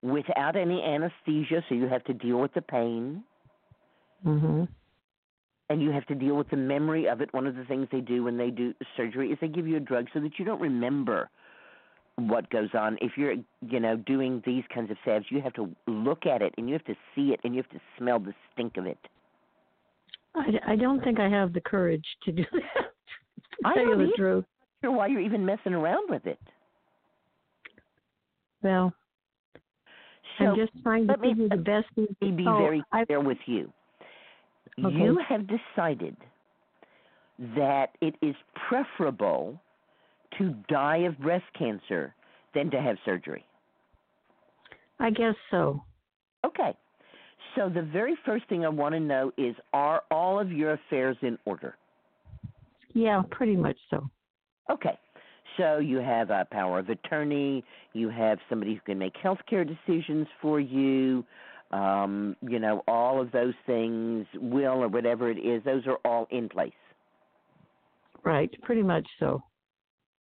without any anesthesia, so you have to deal with the pain hmm and you have to deal with the memory of it. One of the things they do when they do surgery is they give you a drug so that you don't remember what goes on. If you're, you know, doing these kinds of salves, you have to look at it and you have to see it and you have to smell the stink of it. I, I don't think I have the courage to do that. to I tell you the either. truth. Sure, why you're even messing around with it. Well, So I'm just trying to let me- give you the uh, best. Let me be Oh, very I- clear with you. Okay. You have decided that it is preferable to die of breast cancer than to have surgery. I guess so. Okay. So the very first thing I want to know is are all of your affairs in order? Yeah, pretty much so. Okay. So you have a power of attorney, you have somebody who can make healthcare decisions for you, um, you know, all of those things, will or whatever it is, those are all in place. Right, pretty much so.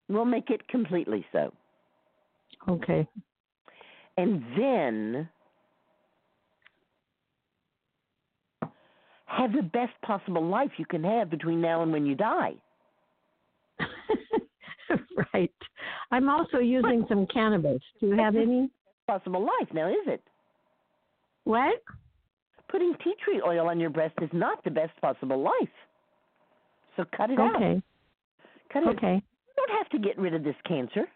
We'll make it completely so. Okay. And then have the best possible life you can have between now and when you die. right. I'm also using some cannabis. Do you have any? Possible life now, is it? What? Putting tea tree oil on your breast is not the best possible life. So cut it out. Okay. Cut it. Okay. You don't have to get rid of this cancer.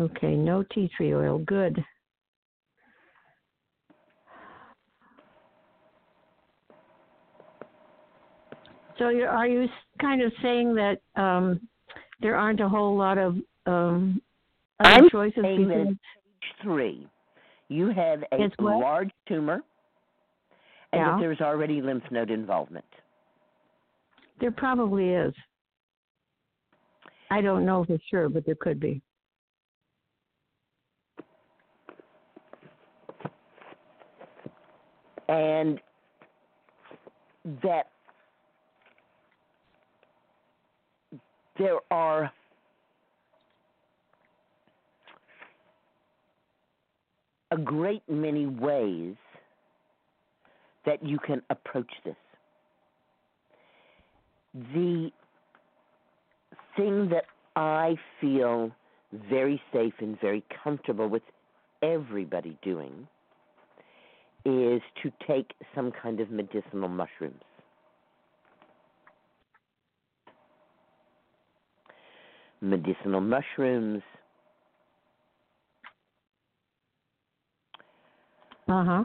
Okay, no tea tree oil. Good. So are you kind of saying that um, there aren't a whole lot of um, other I'm choices saying that stage three, you have a It's what? large tumor, and Yeah. that there's already lymph node involvement. There probably is. I don't know for sure, but there could be. and that there are a great many ways that you can approach this. The thing that I feel very safe and very comfortable with everybody doing is to take some kind of medicinal mushrooms. Medicinal mushrooms, Uh huh.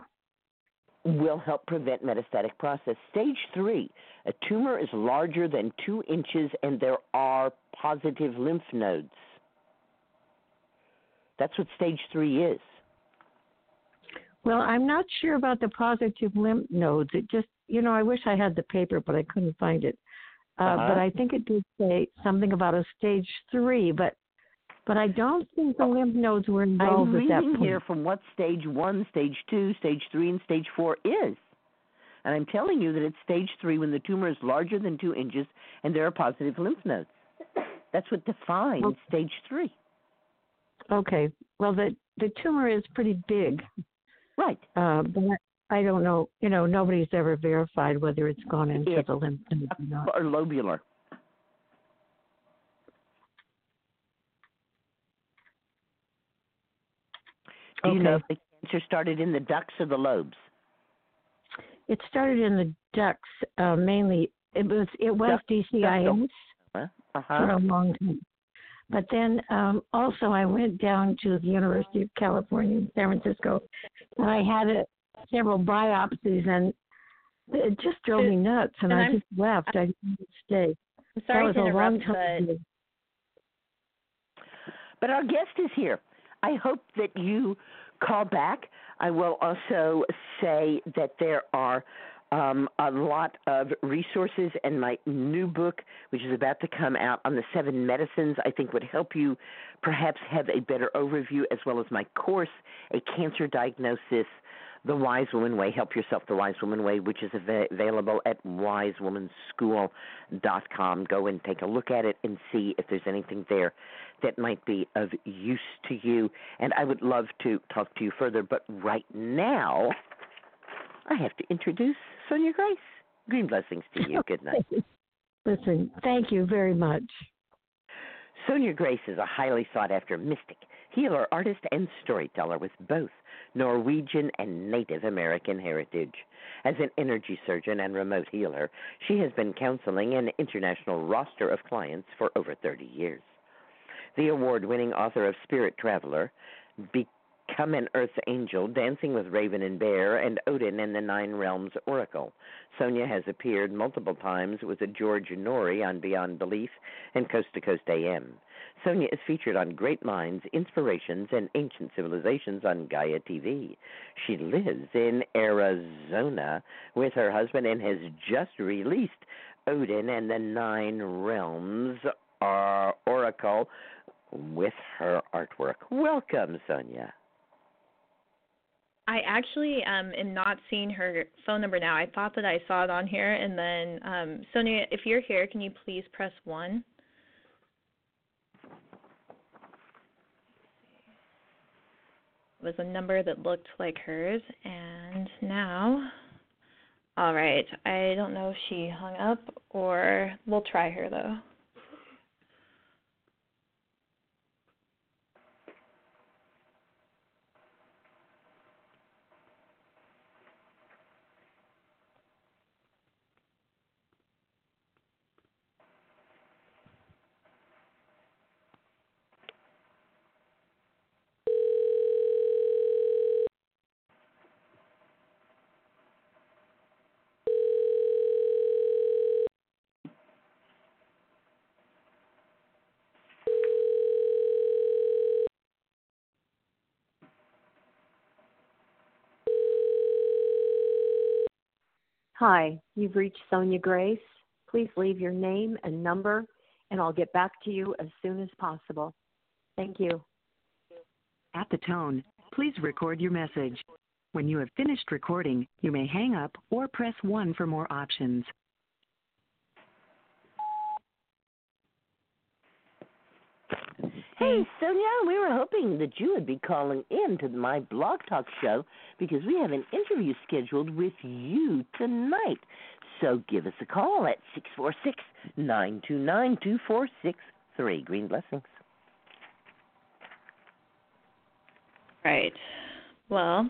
will help prevent metastatic process. Stage three, a tumor is larger than two inches and there are positive lymph nodes. That's what stage three is. Well, I'm not sure about the positive lymph nodes. It just, you know, I wish I had the paper, but I couldn't find it. Uh, Uh-huh. But I think it did say something about a stage three, but but I don't think the lymph nodes were involved I'm at that reading point. here from what stage one, stage two, stage three, and stage four is. And I'm telling you that it's stage three when the tumor is larger than two inches and there are positive lymph nodes. That's what defines Okay. stage three. Okay. Well, the the tumor is pretty big. Right. Uh, but I don't know. You know, nobody's ever verified whether it's gone into It's the lymph nodes or not. Or lobular. Do you know if the cancer started in the ducts or the lobes? It started in the ducts uh, mainly. It was it was DCIS Huh? for Uh-huh. a long time. But then um, also I went down to the University of California in San Francisco, and I had a, several biopsies, and it just drove me nuts, and, and I I'm- just left. I didn't stay. I'm sorry that was to a long time. but But our guest is here. I hope that you call back. I will also say that there are um, a lot of resources, and my new book, which is about to come out on the seven medicines, I think would help you perhaps have a better overview, as well as my course, A Cancer Diagnosis. The Wise Woman Way. Help yourself, The Wise Woman Way, which is av- available at wisewomanschool.com. Go and take a look at it and see if there's anything there that might be of use to you. And I would love to talk to you further, but right now, I have to introduce Sonja Grace. Green blessings to you. Good night. Listen, thank you very much. Sonja Grace is a highly sought after mystic, healer, artist, and storyteller with both Norwegian and Native American heritage. As an energy surgeon and remote healer, she has been counseling an international roster of clients for over 30 years. The award winning author of Spirit Traveler, Become an Earth Angel, Dancing with Raven and Bear, and Odin and the Nine Realms Oracle. Sonja has appeared multiple times with George Noory on Beyond Belief and Coast to Coast AM. Sonja is featured on Great Minds, Inspirations, and Ancient Civilizations on Gaia TV. She lives in Arizona with her husband and has just released Odin and the Nine Realms uh, Oracle with her artwork. Welcome, Sonja. I actually um, am not seeing her phone number now. I thought that I saw it on here, and then um, Sonja, if you're here, can you please press one? Was a number that looked like hers, and now, all right. I don't know if she hung up, or we'll try her though. Hi, you've reached Sonja Grace. Please leave your name and number, and I'll get back to you as soon as possible. Thank you. At the tone, please record your message. When you have finished recording, you may hang up or press 1 for more options. Hey, mm-hmm. Sonja, we were hoping that you would be calling in to my blog talk show because we have an interview scheduled with you tonight. So give us a call at six four six nine two nine two four six three. Green blessings. Right. Well,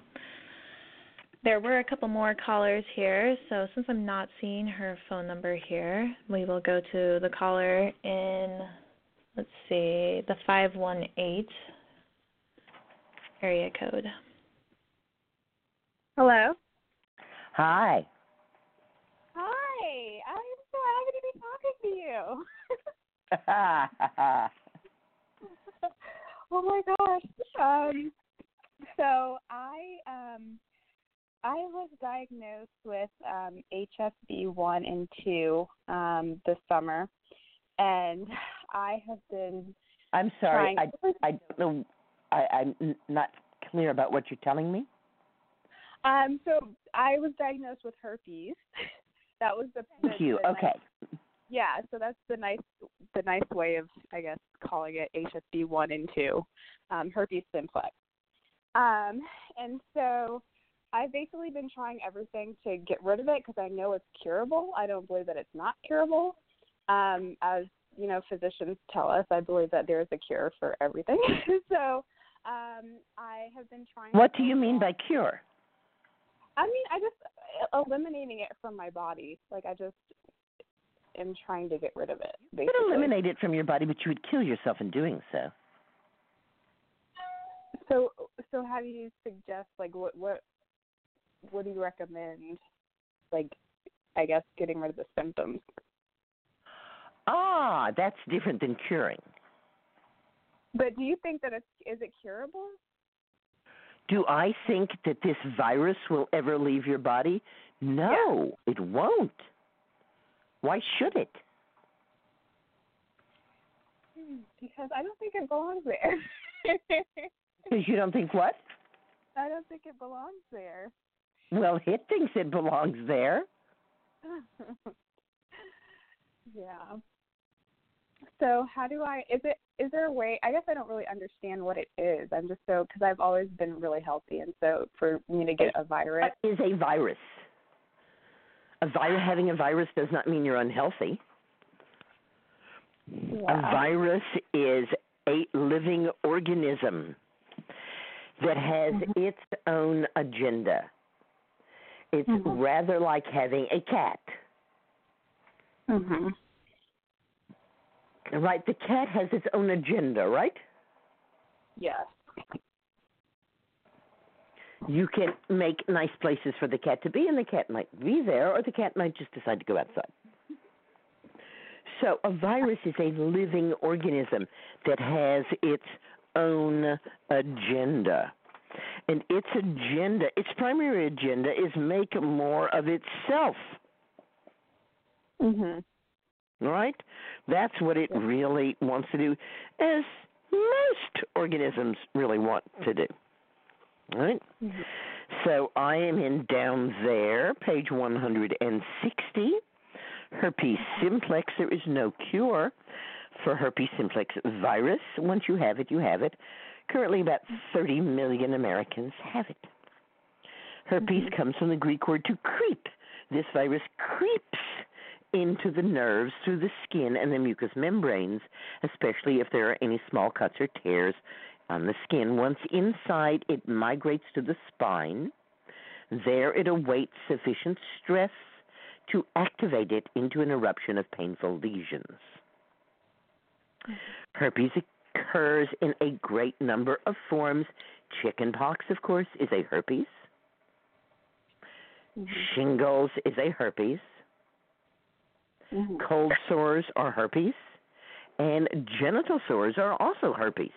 there were a couple more callers here, so since I'm not seeing her phone number here, we will go to the caller in, let's see, the 518 area code. Hello. Hi. Hi. I'm so happy to be talking to you. oh my gosh. Um so I um I was diagnosed with um HSV one and two um this summer and I have been I'm sorry. I I don't know. I, I'm not clear about what you're telling me. um so I was diagnosed with herpes. that was the, the Thank you. the Okay. nice- yeah, so that's the nice the nice way of I guess calling it HSV one and two, um, herpes simplex. Um, and so I've basically been trying everything to get rid of it because I know it's curable. I don't believe that it's not curable. Um, as you know, physicians tell us, I believe that there is a cure for everything. so um, I have been trying. What do you mean by cure? I mean, I just eliminating it from my body. Like I just am trying to get rid of it. You could eliminate it from your body, but you would kill yourself in doing so. So, so how do you suggest? Like, what, what, what do you recommend? Like, I guess getting rid of the symptoms. Ah, that's different than curing. But do you think that it's is it curable? Do I think that this virus will ever leave your body? No, it won't. Why should it? Hmm, Because I don't think it belongs there. Because you don't think what? I don't think it belongs there. Well, it thinks it belongs there. yeah. So how do I? Is it? Is there a way? I guess I don't really understand what it is. I'm just so because I've always been really healthy, and so for me to get a virus, What is a virus? A virus having a virus does not mean you're unhealthy. A virus is a living organism that has its own agenda. It's rather like having a cat. Mhm. Right? The cat has its own agenda, right? Yes. You can make nice places for the cat to be, and the cat might be there, or the cat might just decide to go outside. So, a virus is a living organism that has its own agenda. And its agenda, its primary agenda, is make more of itself. Mhm. All right? That's what it really wants to do, as most organisms really want to do. All right? Mm-hmm. So I am in down there, page 160. Herpes mm-hmm. simplex. There is no cure for herpes simplex virus. Once you have it, you have it. Currently, about mm-hmm. 30 million Americans have it. Herpes comes from the Greek word to creep. This virus creeps into the nerves through the skin and the mucous membranes, especially if there are any small cuts or tears on the skin. Once inside, it migrates to the spine. There, it awaits sufficient stress to activate it into an eruption of painful lesions. Mm-hmm. Herpes occurs in a great number of forms. Chickenpox, of course, is a herpes. Mm-hmm. Shingles is a herpes. Mm-hmm. Cold sores are herpes. And genital sores are also herpes.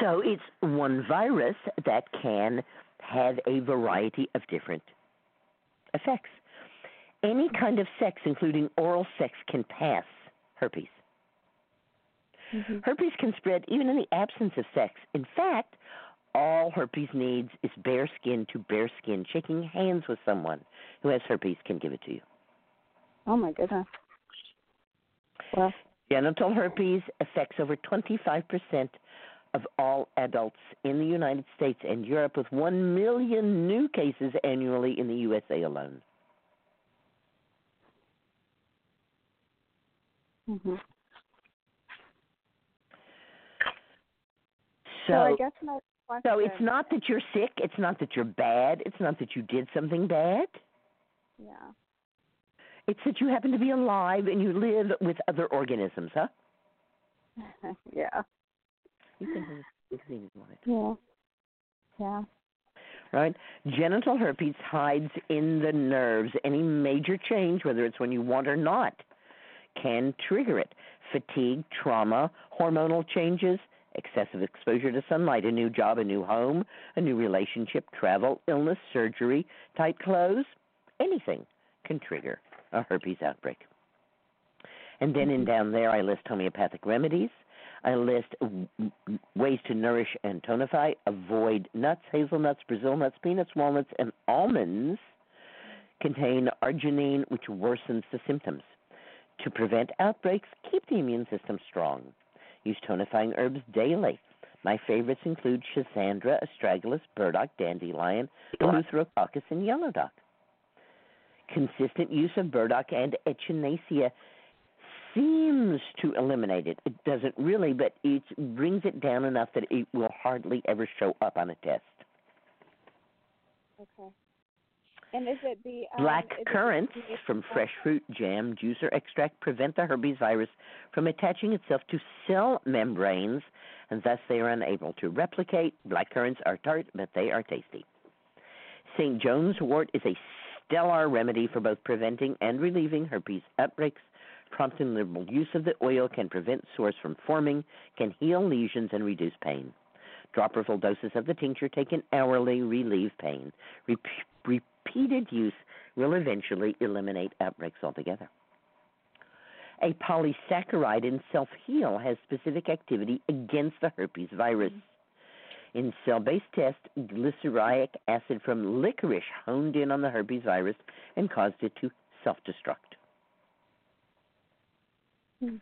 So it's one virus that can have a variety of different effects. Any mm-hmm. kind of sex, including oral sex, can pass herpes. Mm-hmm. Herpes can spread even in the absence of sex. In fact, all herpes needs is bare skin to bare skin. Shaking hands with someone who has herpes can give it to you. Oh my goodness. Well, Genital herpes affects over 25% of all adults in the United States and Europe, with 1 million new cases annually in the USA alone. mhm. So, I guess my. So it's not that you're sick, it's not that you're bad, it's not that you did something bad. Yeah. It's that you happen to be alive and you live with other organisms, huh? yeah. You can have this if you want it. Yeah. Yeah. right? Genital herpes hides in the nerves. Any major change, whether it's when you want or not, can trigger it. Fatigue, trauma, hormonal changes, excessive exposure to sunlight, a new job, a new home, a new relationship, travel, illness, surgery, tight clothes, anything can trigger a herpes outbreak. And then in mm-hmm. down there, I list homeopathic remedies. I list ways to nourish and tonify. Avoid nuts, hazelnuts, Brazil nuts, peanuts, walnuts, and almonds contain arginine, which worsens the symptoms. To prevent outbreaks, keep the immune system strong. Use tonifying herbs daily. My favorites include Schisandra, astragalus, burdock, dandelion, mm-hmm. eleutherococcus, and yellow dock. Consistent use of burdock and echinacea seems to eliminate it. It doesn't really, but it brings it down enough that it will hardly ever show up on a test. Okay. And is it the um, Black it the- currants from fresh fruit jam, juice, or extract prevent the herpes virus from attaching itself to cell membranes, and thus they are unable to replicate. Black currants are tart, but they are tasty. St. John's wort is a stellar remedy for both preventing and relieving herpes outbreaks. Prompt and liberal use of the oil can prevent sores from forming, can heal lesions, and reduce pain. Dropperful doses of the tincture taken hourly relieve pain. Repeated use will eventually eliminate outbreaks altogether. A polysaccharide in self heal has specific activity against the herpes virus. In cell based tests, glycyrrhizic acid from licorice honed in on the herpes virus and caused it to self destruct. Hmm.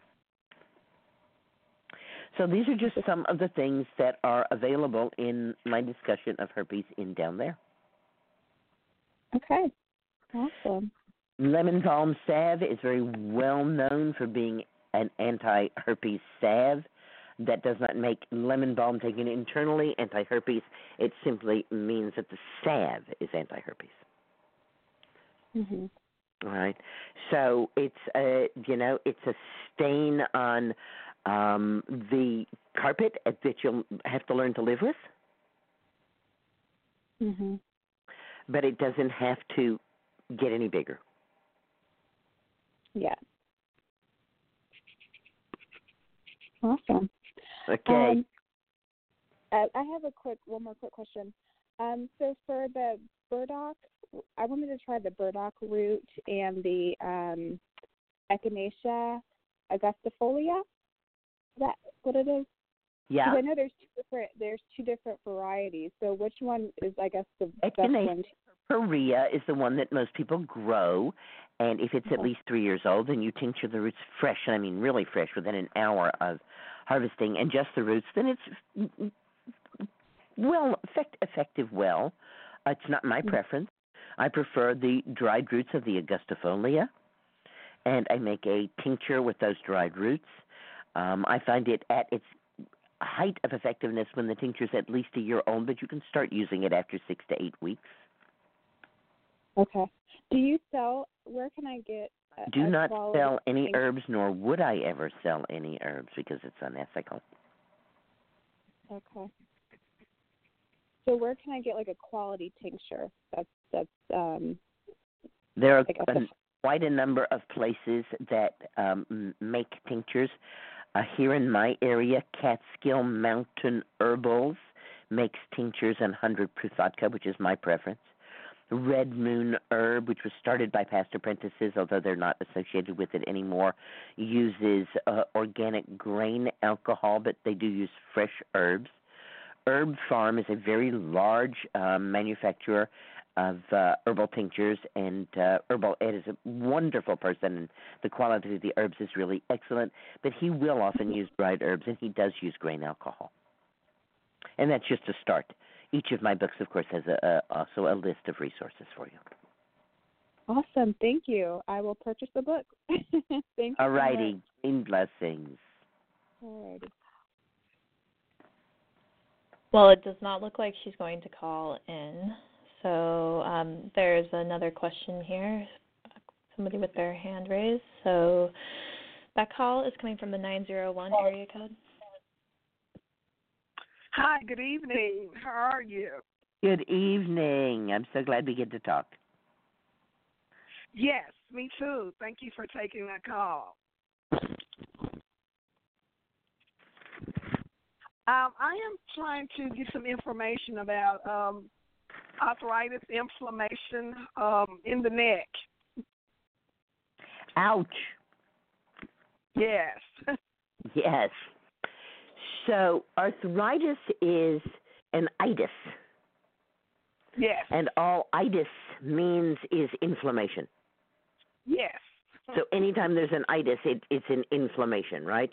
So these are just some of the things that are available in my discussion of herpes in down there. Okay. Awesome. Lemon balm salve is very well known for being an anti herpes salve. That does not make lemon balm taken internally anti herpes. It simply means that the salve is anti herpes. Mhm. All right. So it's a you know it's a stain on um, the carpet that you'll have to learn to live with, Mhm. But it doesn't have to get any bigger. Yeah. Awesome. Okay. Um, uh, I have a quick, one more quick question. Um, so for the burdock, I wanted to try the burdock root and the um, echinacea augustifolia. Is that what it is? Yeah. I know there's two different there's two different varieties. So which one is I guess the best one? Echinacea purpurea is the one that most people grow, and if it's at least three years old, then you tincture the roots fresh, and I mean really fresh, within an hour of harvesting, and just the roots. Then it's well effect, effective. Well, it's not my preference. I prefer the dried roots of the Angustifolia, and I make a tincture with those dried roots. Um, I find it at its height of effectiveness when the tincture is at least a year old, but you can start using it after six to eight weeks. Okay. Do you sell? Where can I get? A, Do a not sell any herbs, nor would I ever sell any herbs because it's unethical. Okay. So where can I get like a quality tincture? That's that's um There are I a- the- quite a number of places that um, make tinctures. Uh, here in my area, Catskill Mountain Herbals makes tinctures and 100 proof vodka, which is my preference. Red Moon Herb, which was started by past apprentices, although they're not associated with it anymore, uses uh, organic grain alcohol, but they do use fresh herbs. Herb Pharm is a very large um, manufacturer of uh, herbal tinctures, and uh, Herbal Ed is a wonderful person, and the quality of the herbs is really excellent. But he will often use dried herbs, and he does use grain alcohol. And that's just a start. Each of my books, of course, has a, a, also a list of resources for you. awesome. Thank you. I will purchase the book. Thank you. All so righty, much. green blessings. Alrighty. Well, it does not look like she's going to call in. So um, there's another question here. Somebody with their hand raised. So that call is coming from the 901 area code. Hi, good evening. How are you? Good evening. I'm so glad we get to talk. Yes, me too. Thank you for taking my call. Um, I am trying to get some information about um, arthritis, inflammation um, in the neck. Ouch. Yes. Yes. So arthritis is an itis, yes. and all itis means is inflammation. Yes. So anytime there's an itis, it, it's an inflammation, right?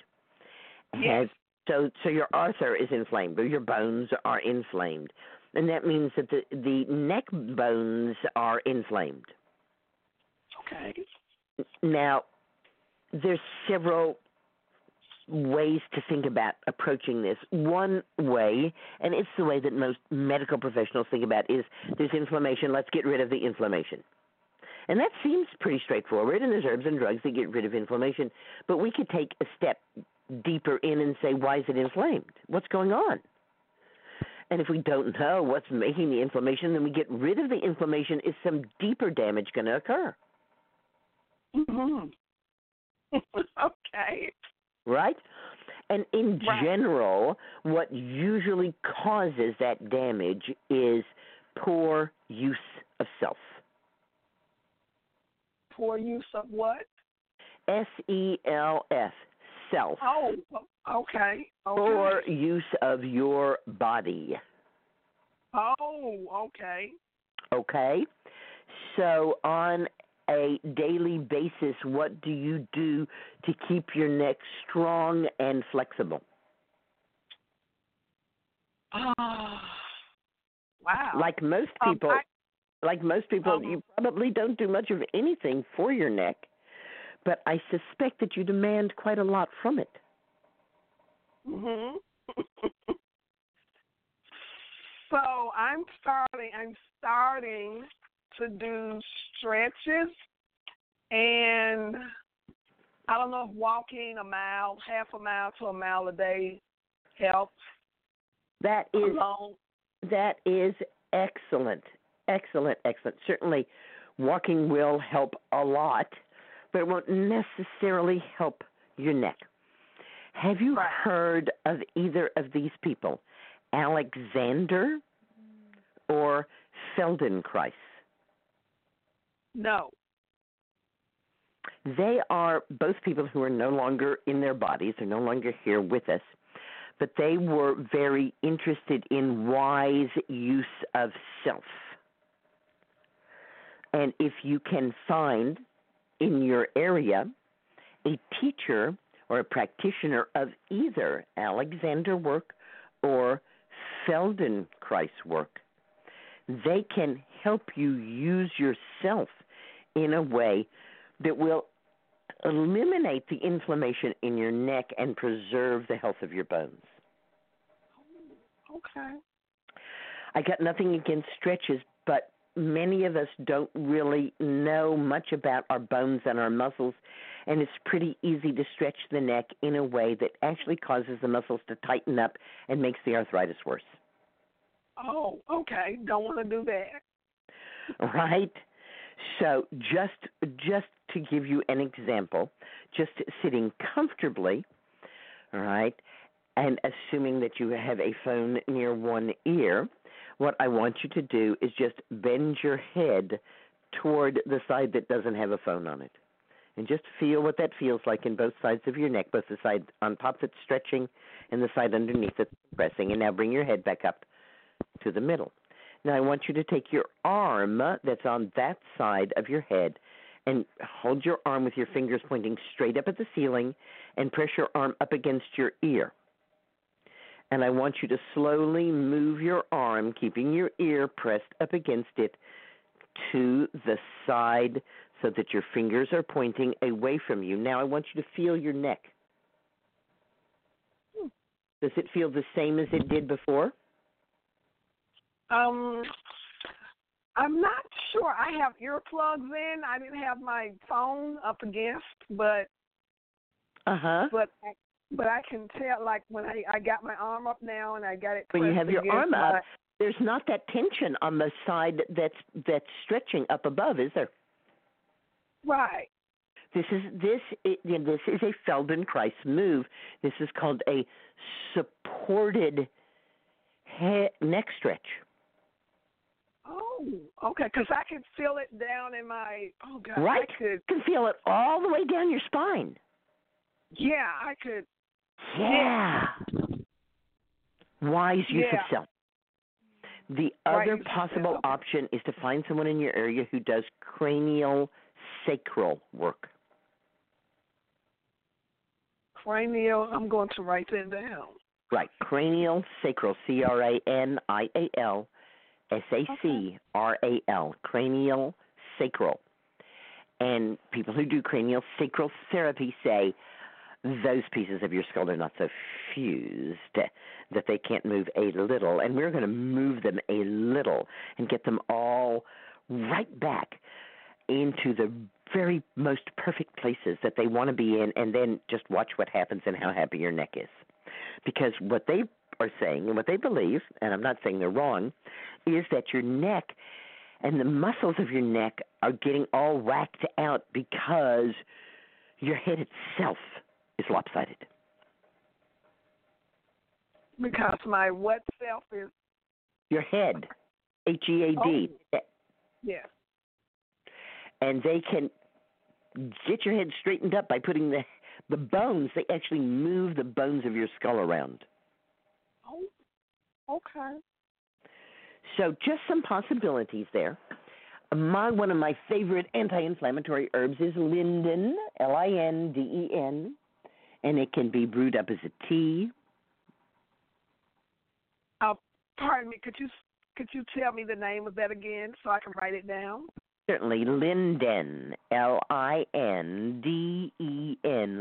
Yes. Has- so so your arthur is inflamed, or your bones are inflamed, and that means that the the neck bones are inflamed. Okay. Now, there's several ways to think about approaching this. One way, and it's the way that most medical professionals think about, is there's inflammation, let's get rid of the inflammation. And that seems pretty straightforward, and there's herbs and drugs that get rid of inflammation. But we could take a step deeper in and say, why is it inflamed? What's going on? And if we don't know what's making the inflammation, then we get rid of the inflammation. Is some deeper damage going to occur? Mm-hmm. okay. right? And in Right. general, what usually causes that damage is poor use of self. Poor use of what? S E L F, self. Oh, okay. Okay. Poor use of your body. Oh, okay. Okay? So, on a daily basis, what do you do to keep your neck strong and flexible? Ah, wow. Like most Um, people, I- like most people, um, you probably don't do much of anything for your neck, but I suspect that you demand quite a lot from it. hmm so I'm starting. I'm starting to do stretches, and I don't know if walking a mile, half a mile to a mile a day helps. That is Alone. that is excellent, excellent, excellent. Certainly, walking will help a lot, but it won't necessarily help your neck. Have you heard of either of these people, Alexander or Feldenkrais? No. They are both people who are no longer in their bodies, they're no longer here with us, but they were very interested in wise use of self. And if you can find in your area a teacher or a practitioner of either Alexander work or Feldenkrais work, they can help you use yourself in a way that will eliminate the inflammation in your neck and preserve the health of your bones. Okay. I got nothing against stretches, but many of us don't really know much about our bones and our muscles, and it's pretty easy to stretch the neck in a way that actually causes the muscles to tighten up and makes the arthritis worse. Oh, okay. Don't want to do that. right? So just just to give you an example, just sitting comfortably, all right, and assuming that you have a phone near one ear, what I want you to do is just bend your head toward the side that doesn't have a phone on it. And just feel what that feels like in both sides of your neck, both the side on top that's stretching and the side underneath that's pressing. And now bring your head back up to the middle. Now I want you to take your arm that's on that side of your head and hold your arm with your fingers pointing straight up at the ceiling and press your arm up against your ear. And I want you to slowly move your arm, keeping your ear pressed up against it, to the side so that your fingers are pointing away from you. Now I want you to feel your neck. Does it feel the same as it did before? Um, I'm not sure. I have earplugs in. I didn't have my phone up against, but Uh huh. but but I can tell. Like when I I got my arm up now and I got it. When you have your arm my, up, there's not that tension on the side that's that's stretching up above, is there? Right. This is this i- you know, this is a Feldenkrais move. This is called a supported neck stretch. Oh, okay. Because I can feel it down in my. Oh God. right? I could. You can feel it all the way down your spine. Yeah, I could. Yeah. Wise use Yeah. of self. The other of possible option is to find someone in your area who does cranial sacral work. Cranial. I'm going to write that down. Right. Cranial sacral, C R A N I A L S A C R A L. Cranial sacral. And people who do cranial sacral therapy say those pieces of your skull are not so fused that they can't move a little. And we're going to move them a little and get them all right back into the very most perfect places that they want to be in, and then just watch what happens and how happy your neck is. Because what they are saying and what they believe, and I'm not saying they're wrong, is that your neck and the muscles of your neck are getting all whacked out because Your head itself is lopsided. Because my what self is Your head, H E A D. Oh, yeah. And they can get your head straightened up by putting the the bones. They actually move the bones of your skull around. Oh, okay. So just some possibilities there. My one of my favorite anti-inflammatory herbs is linden, L-I-N-D-E-N, and it can be brewed up as a tea. Uh, pardon me. Could you could you tell me the name of that again so I can write it down? Certainly, linden, L-I-N-D-E-N,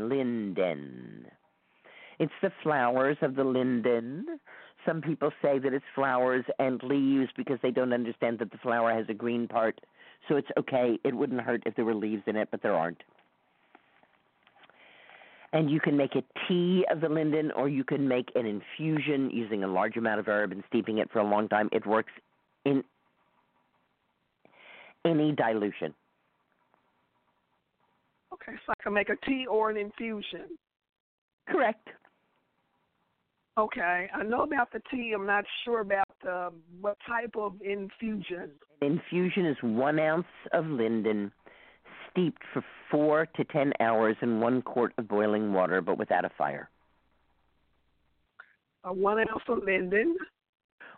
linden. It's the flowers of the linden. Some people say that it's flowers and leaves because they don't understand that the flower has a green part. So it's okay. It wouldn't hurt if there were leaves in it, but there aren't. And you can make a tea of the linden, or you can make an infusion using a large amount of herb and steeping it for a long time. It works in any dilution. Okay, so I can make a tea or an infusion. Correct. Okay, I know about the tea. I'm not sure about the what type of infusion. Infusion is one ounce of linden steeped for four to ten hours in one quart of boiling water, but without a fire. A one ounce of linden.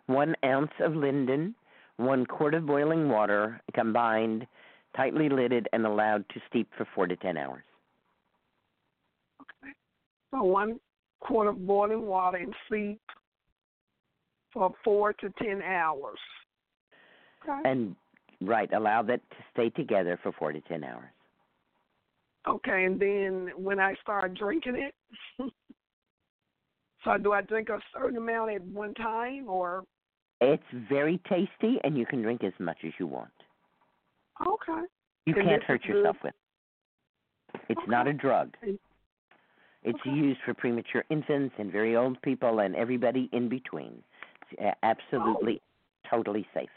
One ounce of linden, one quart of boiling water, combined, tightly lidded, and allowed to steep for four to ten hours. Okay. So one quart of boiling water and steep for four to ten hours. Okay. And right, allow that to stay together for four to ten hours. Okay, and then when I start drinking it, so do I drink a certain amount at one time, or It's very tasty, and you can drink as much as you want. okay? You And can't hurt yourself good? with. it. It's not a drug. Okay. It's used for premature infants and very old people and everybody in between. It's absolutely, oh. totally safe.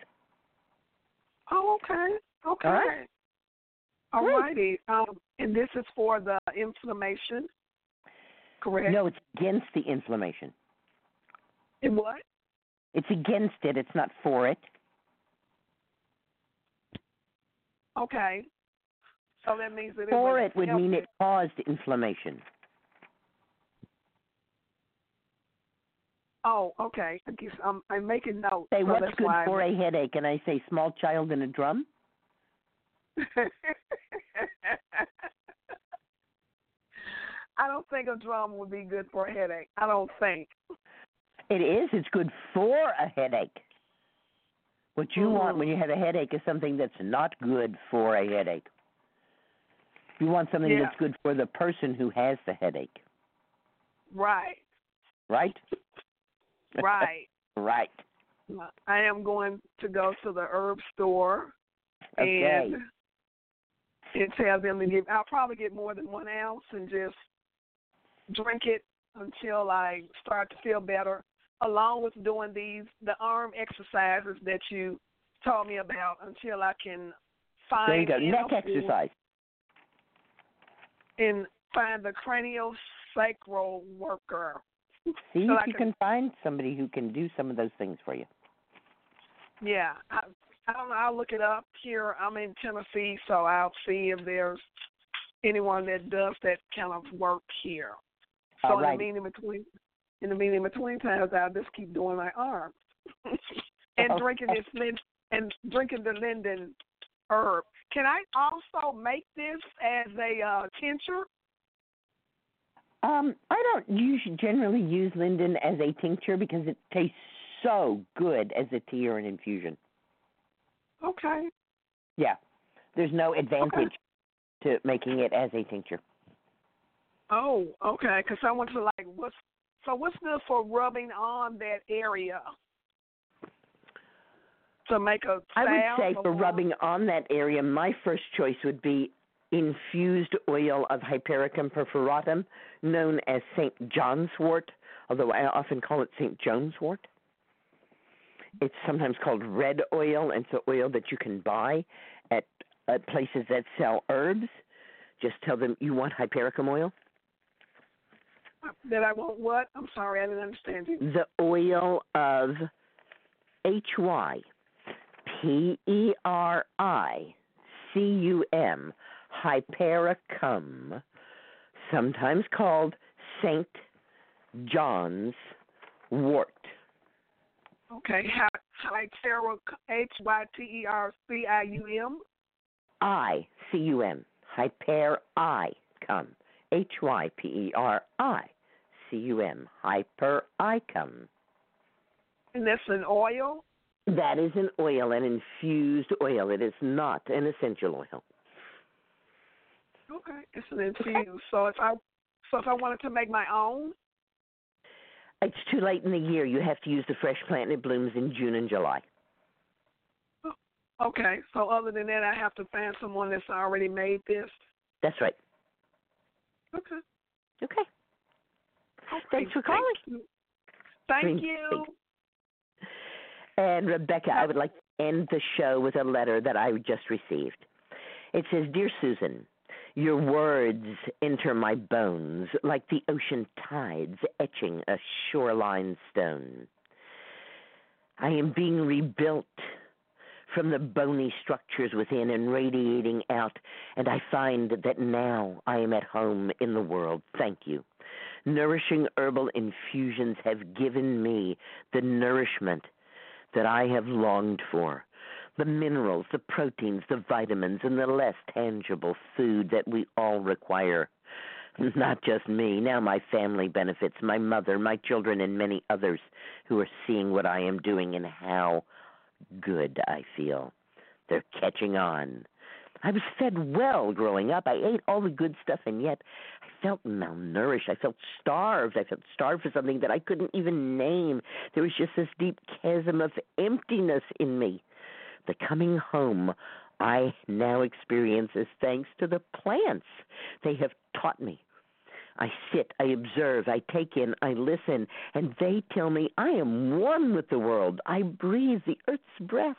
Oh, okay, okay. All right. All righty. Um, and this is for the inflammation, correct? No, it's against the inflammation. It what? It's against it. It's not for it. Okay. So that means that it For would it would mean it caused inflammation. Oh, okay. I guess I'm I'm making notes. Say so what's good for I'm- a headache, and I say small child in a drum. I don't think a drum would be good for a headache. I don't think. It is. It's good for a headache. What you want Mhm. when you have a headache is something that's not good for a headache. You want something Yeah. that's good for the person who has the headache, Right. right? Right. right. I am going to go to the herb store Okay. and and tell them to give. I'll probably get more than one ounce and just drink it until I start to feel better. Along with doing these the arm exercises that you told me about until I can find There you go. Neck exercise. and find the cranial sacral worker. See So if I you can- can find somebody who can do some of those things for you. Yeah, I, I don't know. I'll look it up here. I'm in Tennessee, so I'll see if there's anyone that does that kind of work here. So in the meeting between, in the meeting between times, I'll just keep doing my arms and drinking this lin- and drinking the linden herb. Can I also make this as a uh, tincture? Um, I don't usually generally use linden as a tincture because it tastes so good as a tea or an infusion. Okay. Yeah, there's no advantage to making it as a tincture. Oh, okay. Because I want to like what's so what's good for rubbing on that area to make a I would say for rubbing on that area, my first choice would be infused oil of Hypericum perforatum, known as St. John's wort, although I often call it St. John's wort. It's sometimes called red oil, and it's an oil that you can buy at, at places that sell herbs. Just tell them you want hypericum oil. That I want what? I'm sorry, I didn't understand you. The oil of H Y P E R I C U M, hypericum, sometimes called Saint John's wort. Okay, Hyteric, H Y T E R C I U M. I C U M, hyper I cum, H Y P E R I C U M, hyper icum. And that's an oil? That is an oil, an infused oil. It is not an essential oil. Okay, it's an infused. So if I so if I wanted to make my own, It's too late in the year. You have to use the fresh plant, and it blooms in June and July. Oh, okay. So other than that, I have to find someone that's already made this. That's right. Okay. Okay. Thanks for calling. Thank you. Thank you. And Rebecca, I would like to end the show with a letter that I just received. It says, Dear Susun, your words enter my bones like the ocean tides etching a shoreline stone. I am being rebuilt from the bony structures within and radiating out, and I find that now I am at home in the world. Thank you. Nourishing herbal infusions have given me the nourishment that I have longed for the minerals, the proteins, the vitamins, and the less tangible food that we all require. Not just me, now my family benefits, my mother, my children, and many others who are seeing what I am doing and how good I feel. They're catching on. I was fed well growing up. I ate all the good stuff, and yet I felt malnourished. I felt starved. I felt starved for something that I couldn't even name. There was just this deep chasm of emptiness in me. The coming home I now experience is thanks to the plants. They have taught me. I sit, I observe, I take in, I listen, and they tell me I am one with the world. I breathe the earth's breath.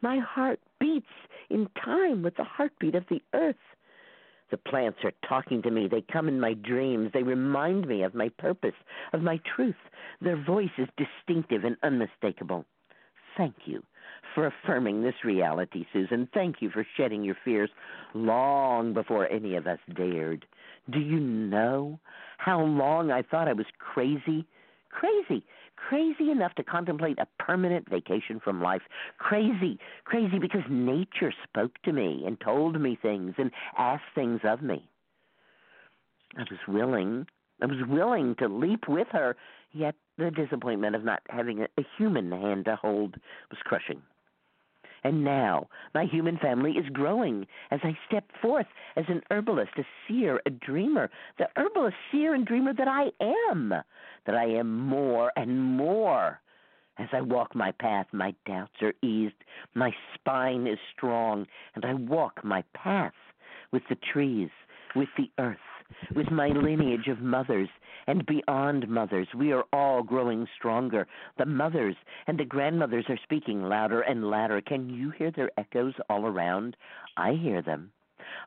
My heart beats in time with the heartbeat of the earth. The plants are talking to me. They come in my dreams. They remind me of my purpose, of my truth. Their voice is distinctive and unmistakable. Thank you for affirming this reality, Susun. Thank you for shedding your fears long before any of us dared. Do you know how long I thought I was crazy? Crazy. Crazy enough to contemplate a permanent vacation from life. Crazy. Crazy because nature spoke to me and told me things and asked things of me. I was willing. I was willing to leap with her, yet the disappointment of not having a, a human hand to hold was crushing. And now my human family is growing as I step forth as an herbalist, a seer, a dreamer, the herbalist, seer, and dreamer that I am, that I am more and more. As I walk my path, my doubts are eased, my spine is strong, and I walk my path with the trees, with the earth, with my lineage of mothers and beyond mothers. We are all growing stronger. The mothers and the grandmothers are speaking louder and louder. Can you hear their echoes all around? I hear them.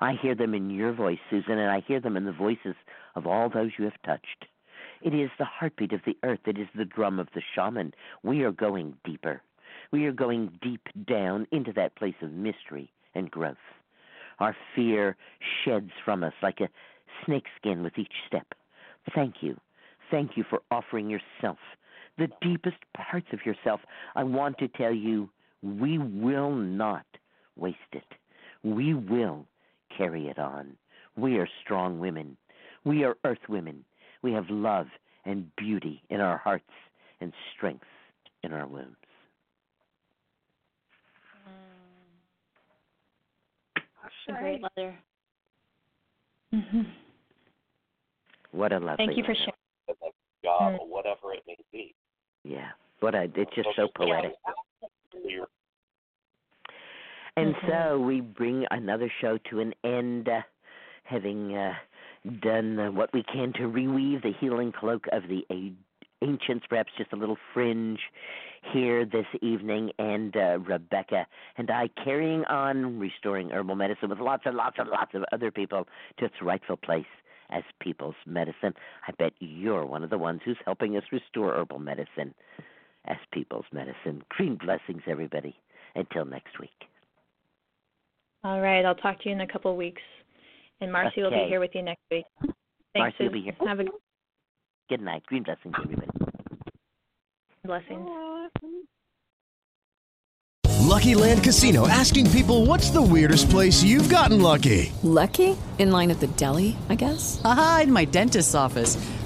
I hear them in your voice, Susun, and I hear them in the voices of all those you have touched. It is the heartbeat of the earth. It is the drum of the shaman. We are going deeper. We are going deep down into that place of mystery and growth. Our fear sheds from us like a snakeskin with each step. Thank you. Thank you for offering yourself, the deepest parts of yourself. I want to tell you, we will not waste it. We will carry it on. We are strong women. We are earth women. We have love and beauty in our hearts and strength in our wombs. Mm. A great mother. What a lovely Thank you for letter. sharing. job or whatever it may be. Yeah. What a it's just so poetic. And so we bring another show to an end, uh, having uh, done uh, what we can to reweave the healing cloak of the a- ancients, perhaps just a little fringe here this evening, and uh, Rebecca and I carrying on restoring herbal medicine with lots and lots and lots of other people to its rightful place as people's medicine. I bet you're one of the ones who's helping us restore herbal medicine as people's medicine. Green blessings, everybody. Until next week. All right, I'll talk to you in a couple of weeks. And Marcy will be here with you next week. Thanks, Marcy will be here. Have a Good night. Green blessings, everybody. blessings. Lucky Land Casino asking people what's the weirdest place you've gotten lucky? Lucky? In line at the deli, I guess? Aha, in my dentist's office.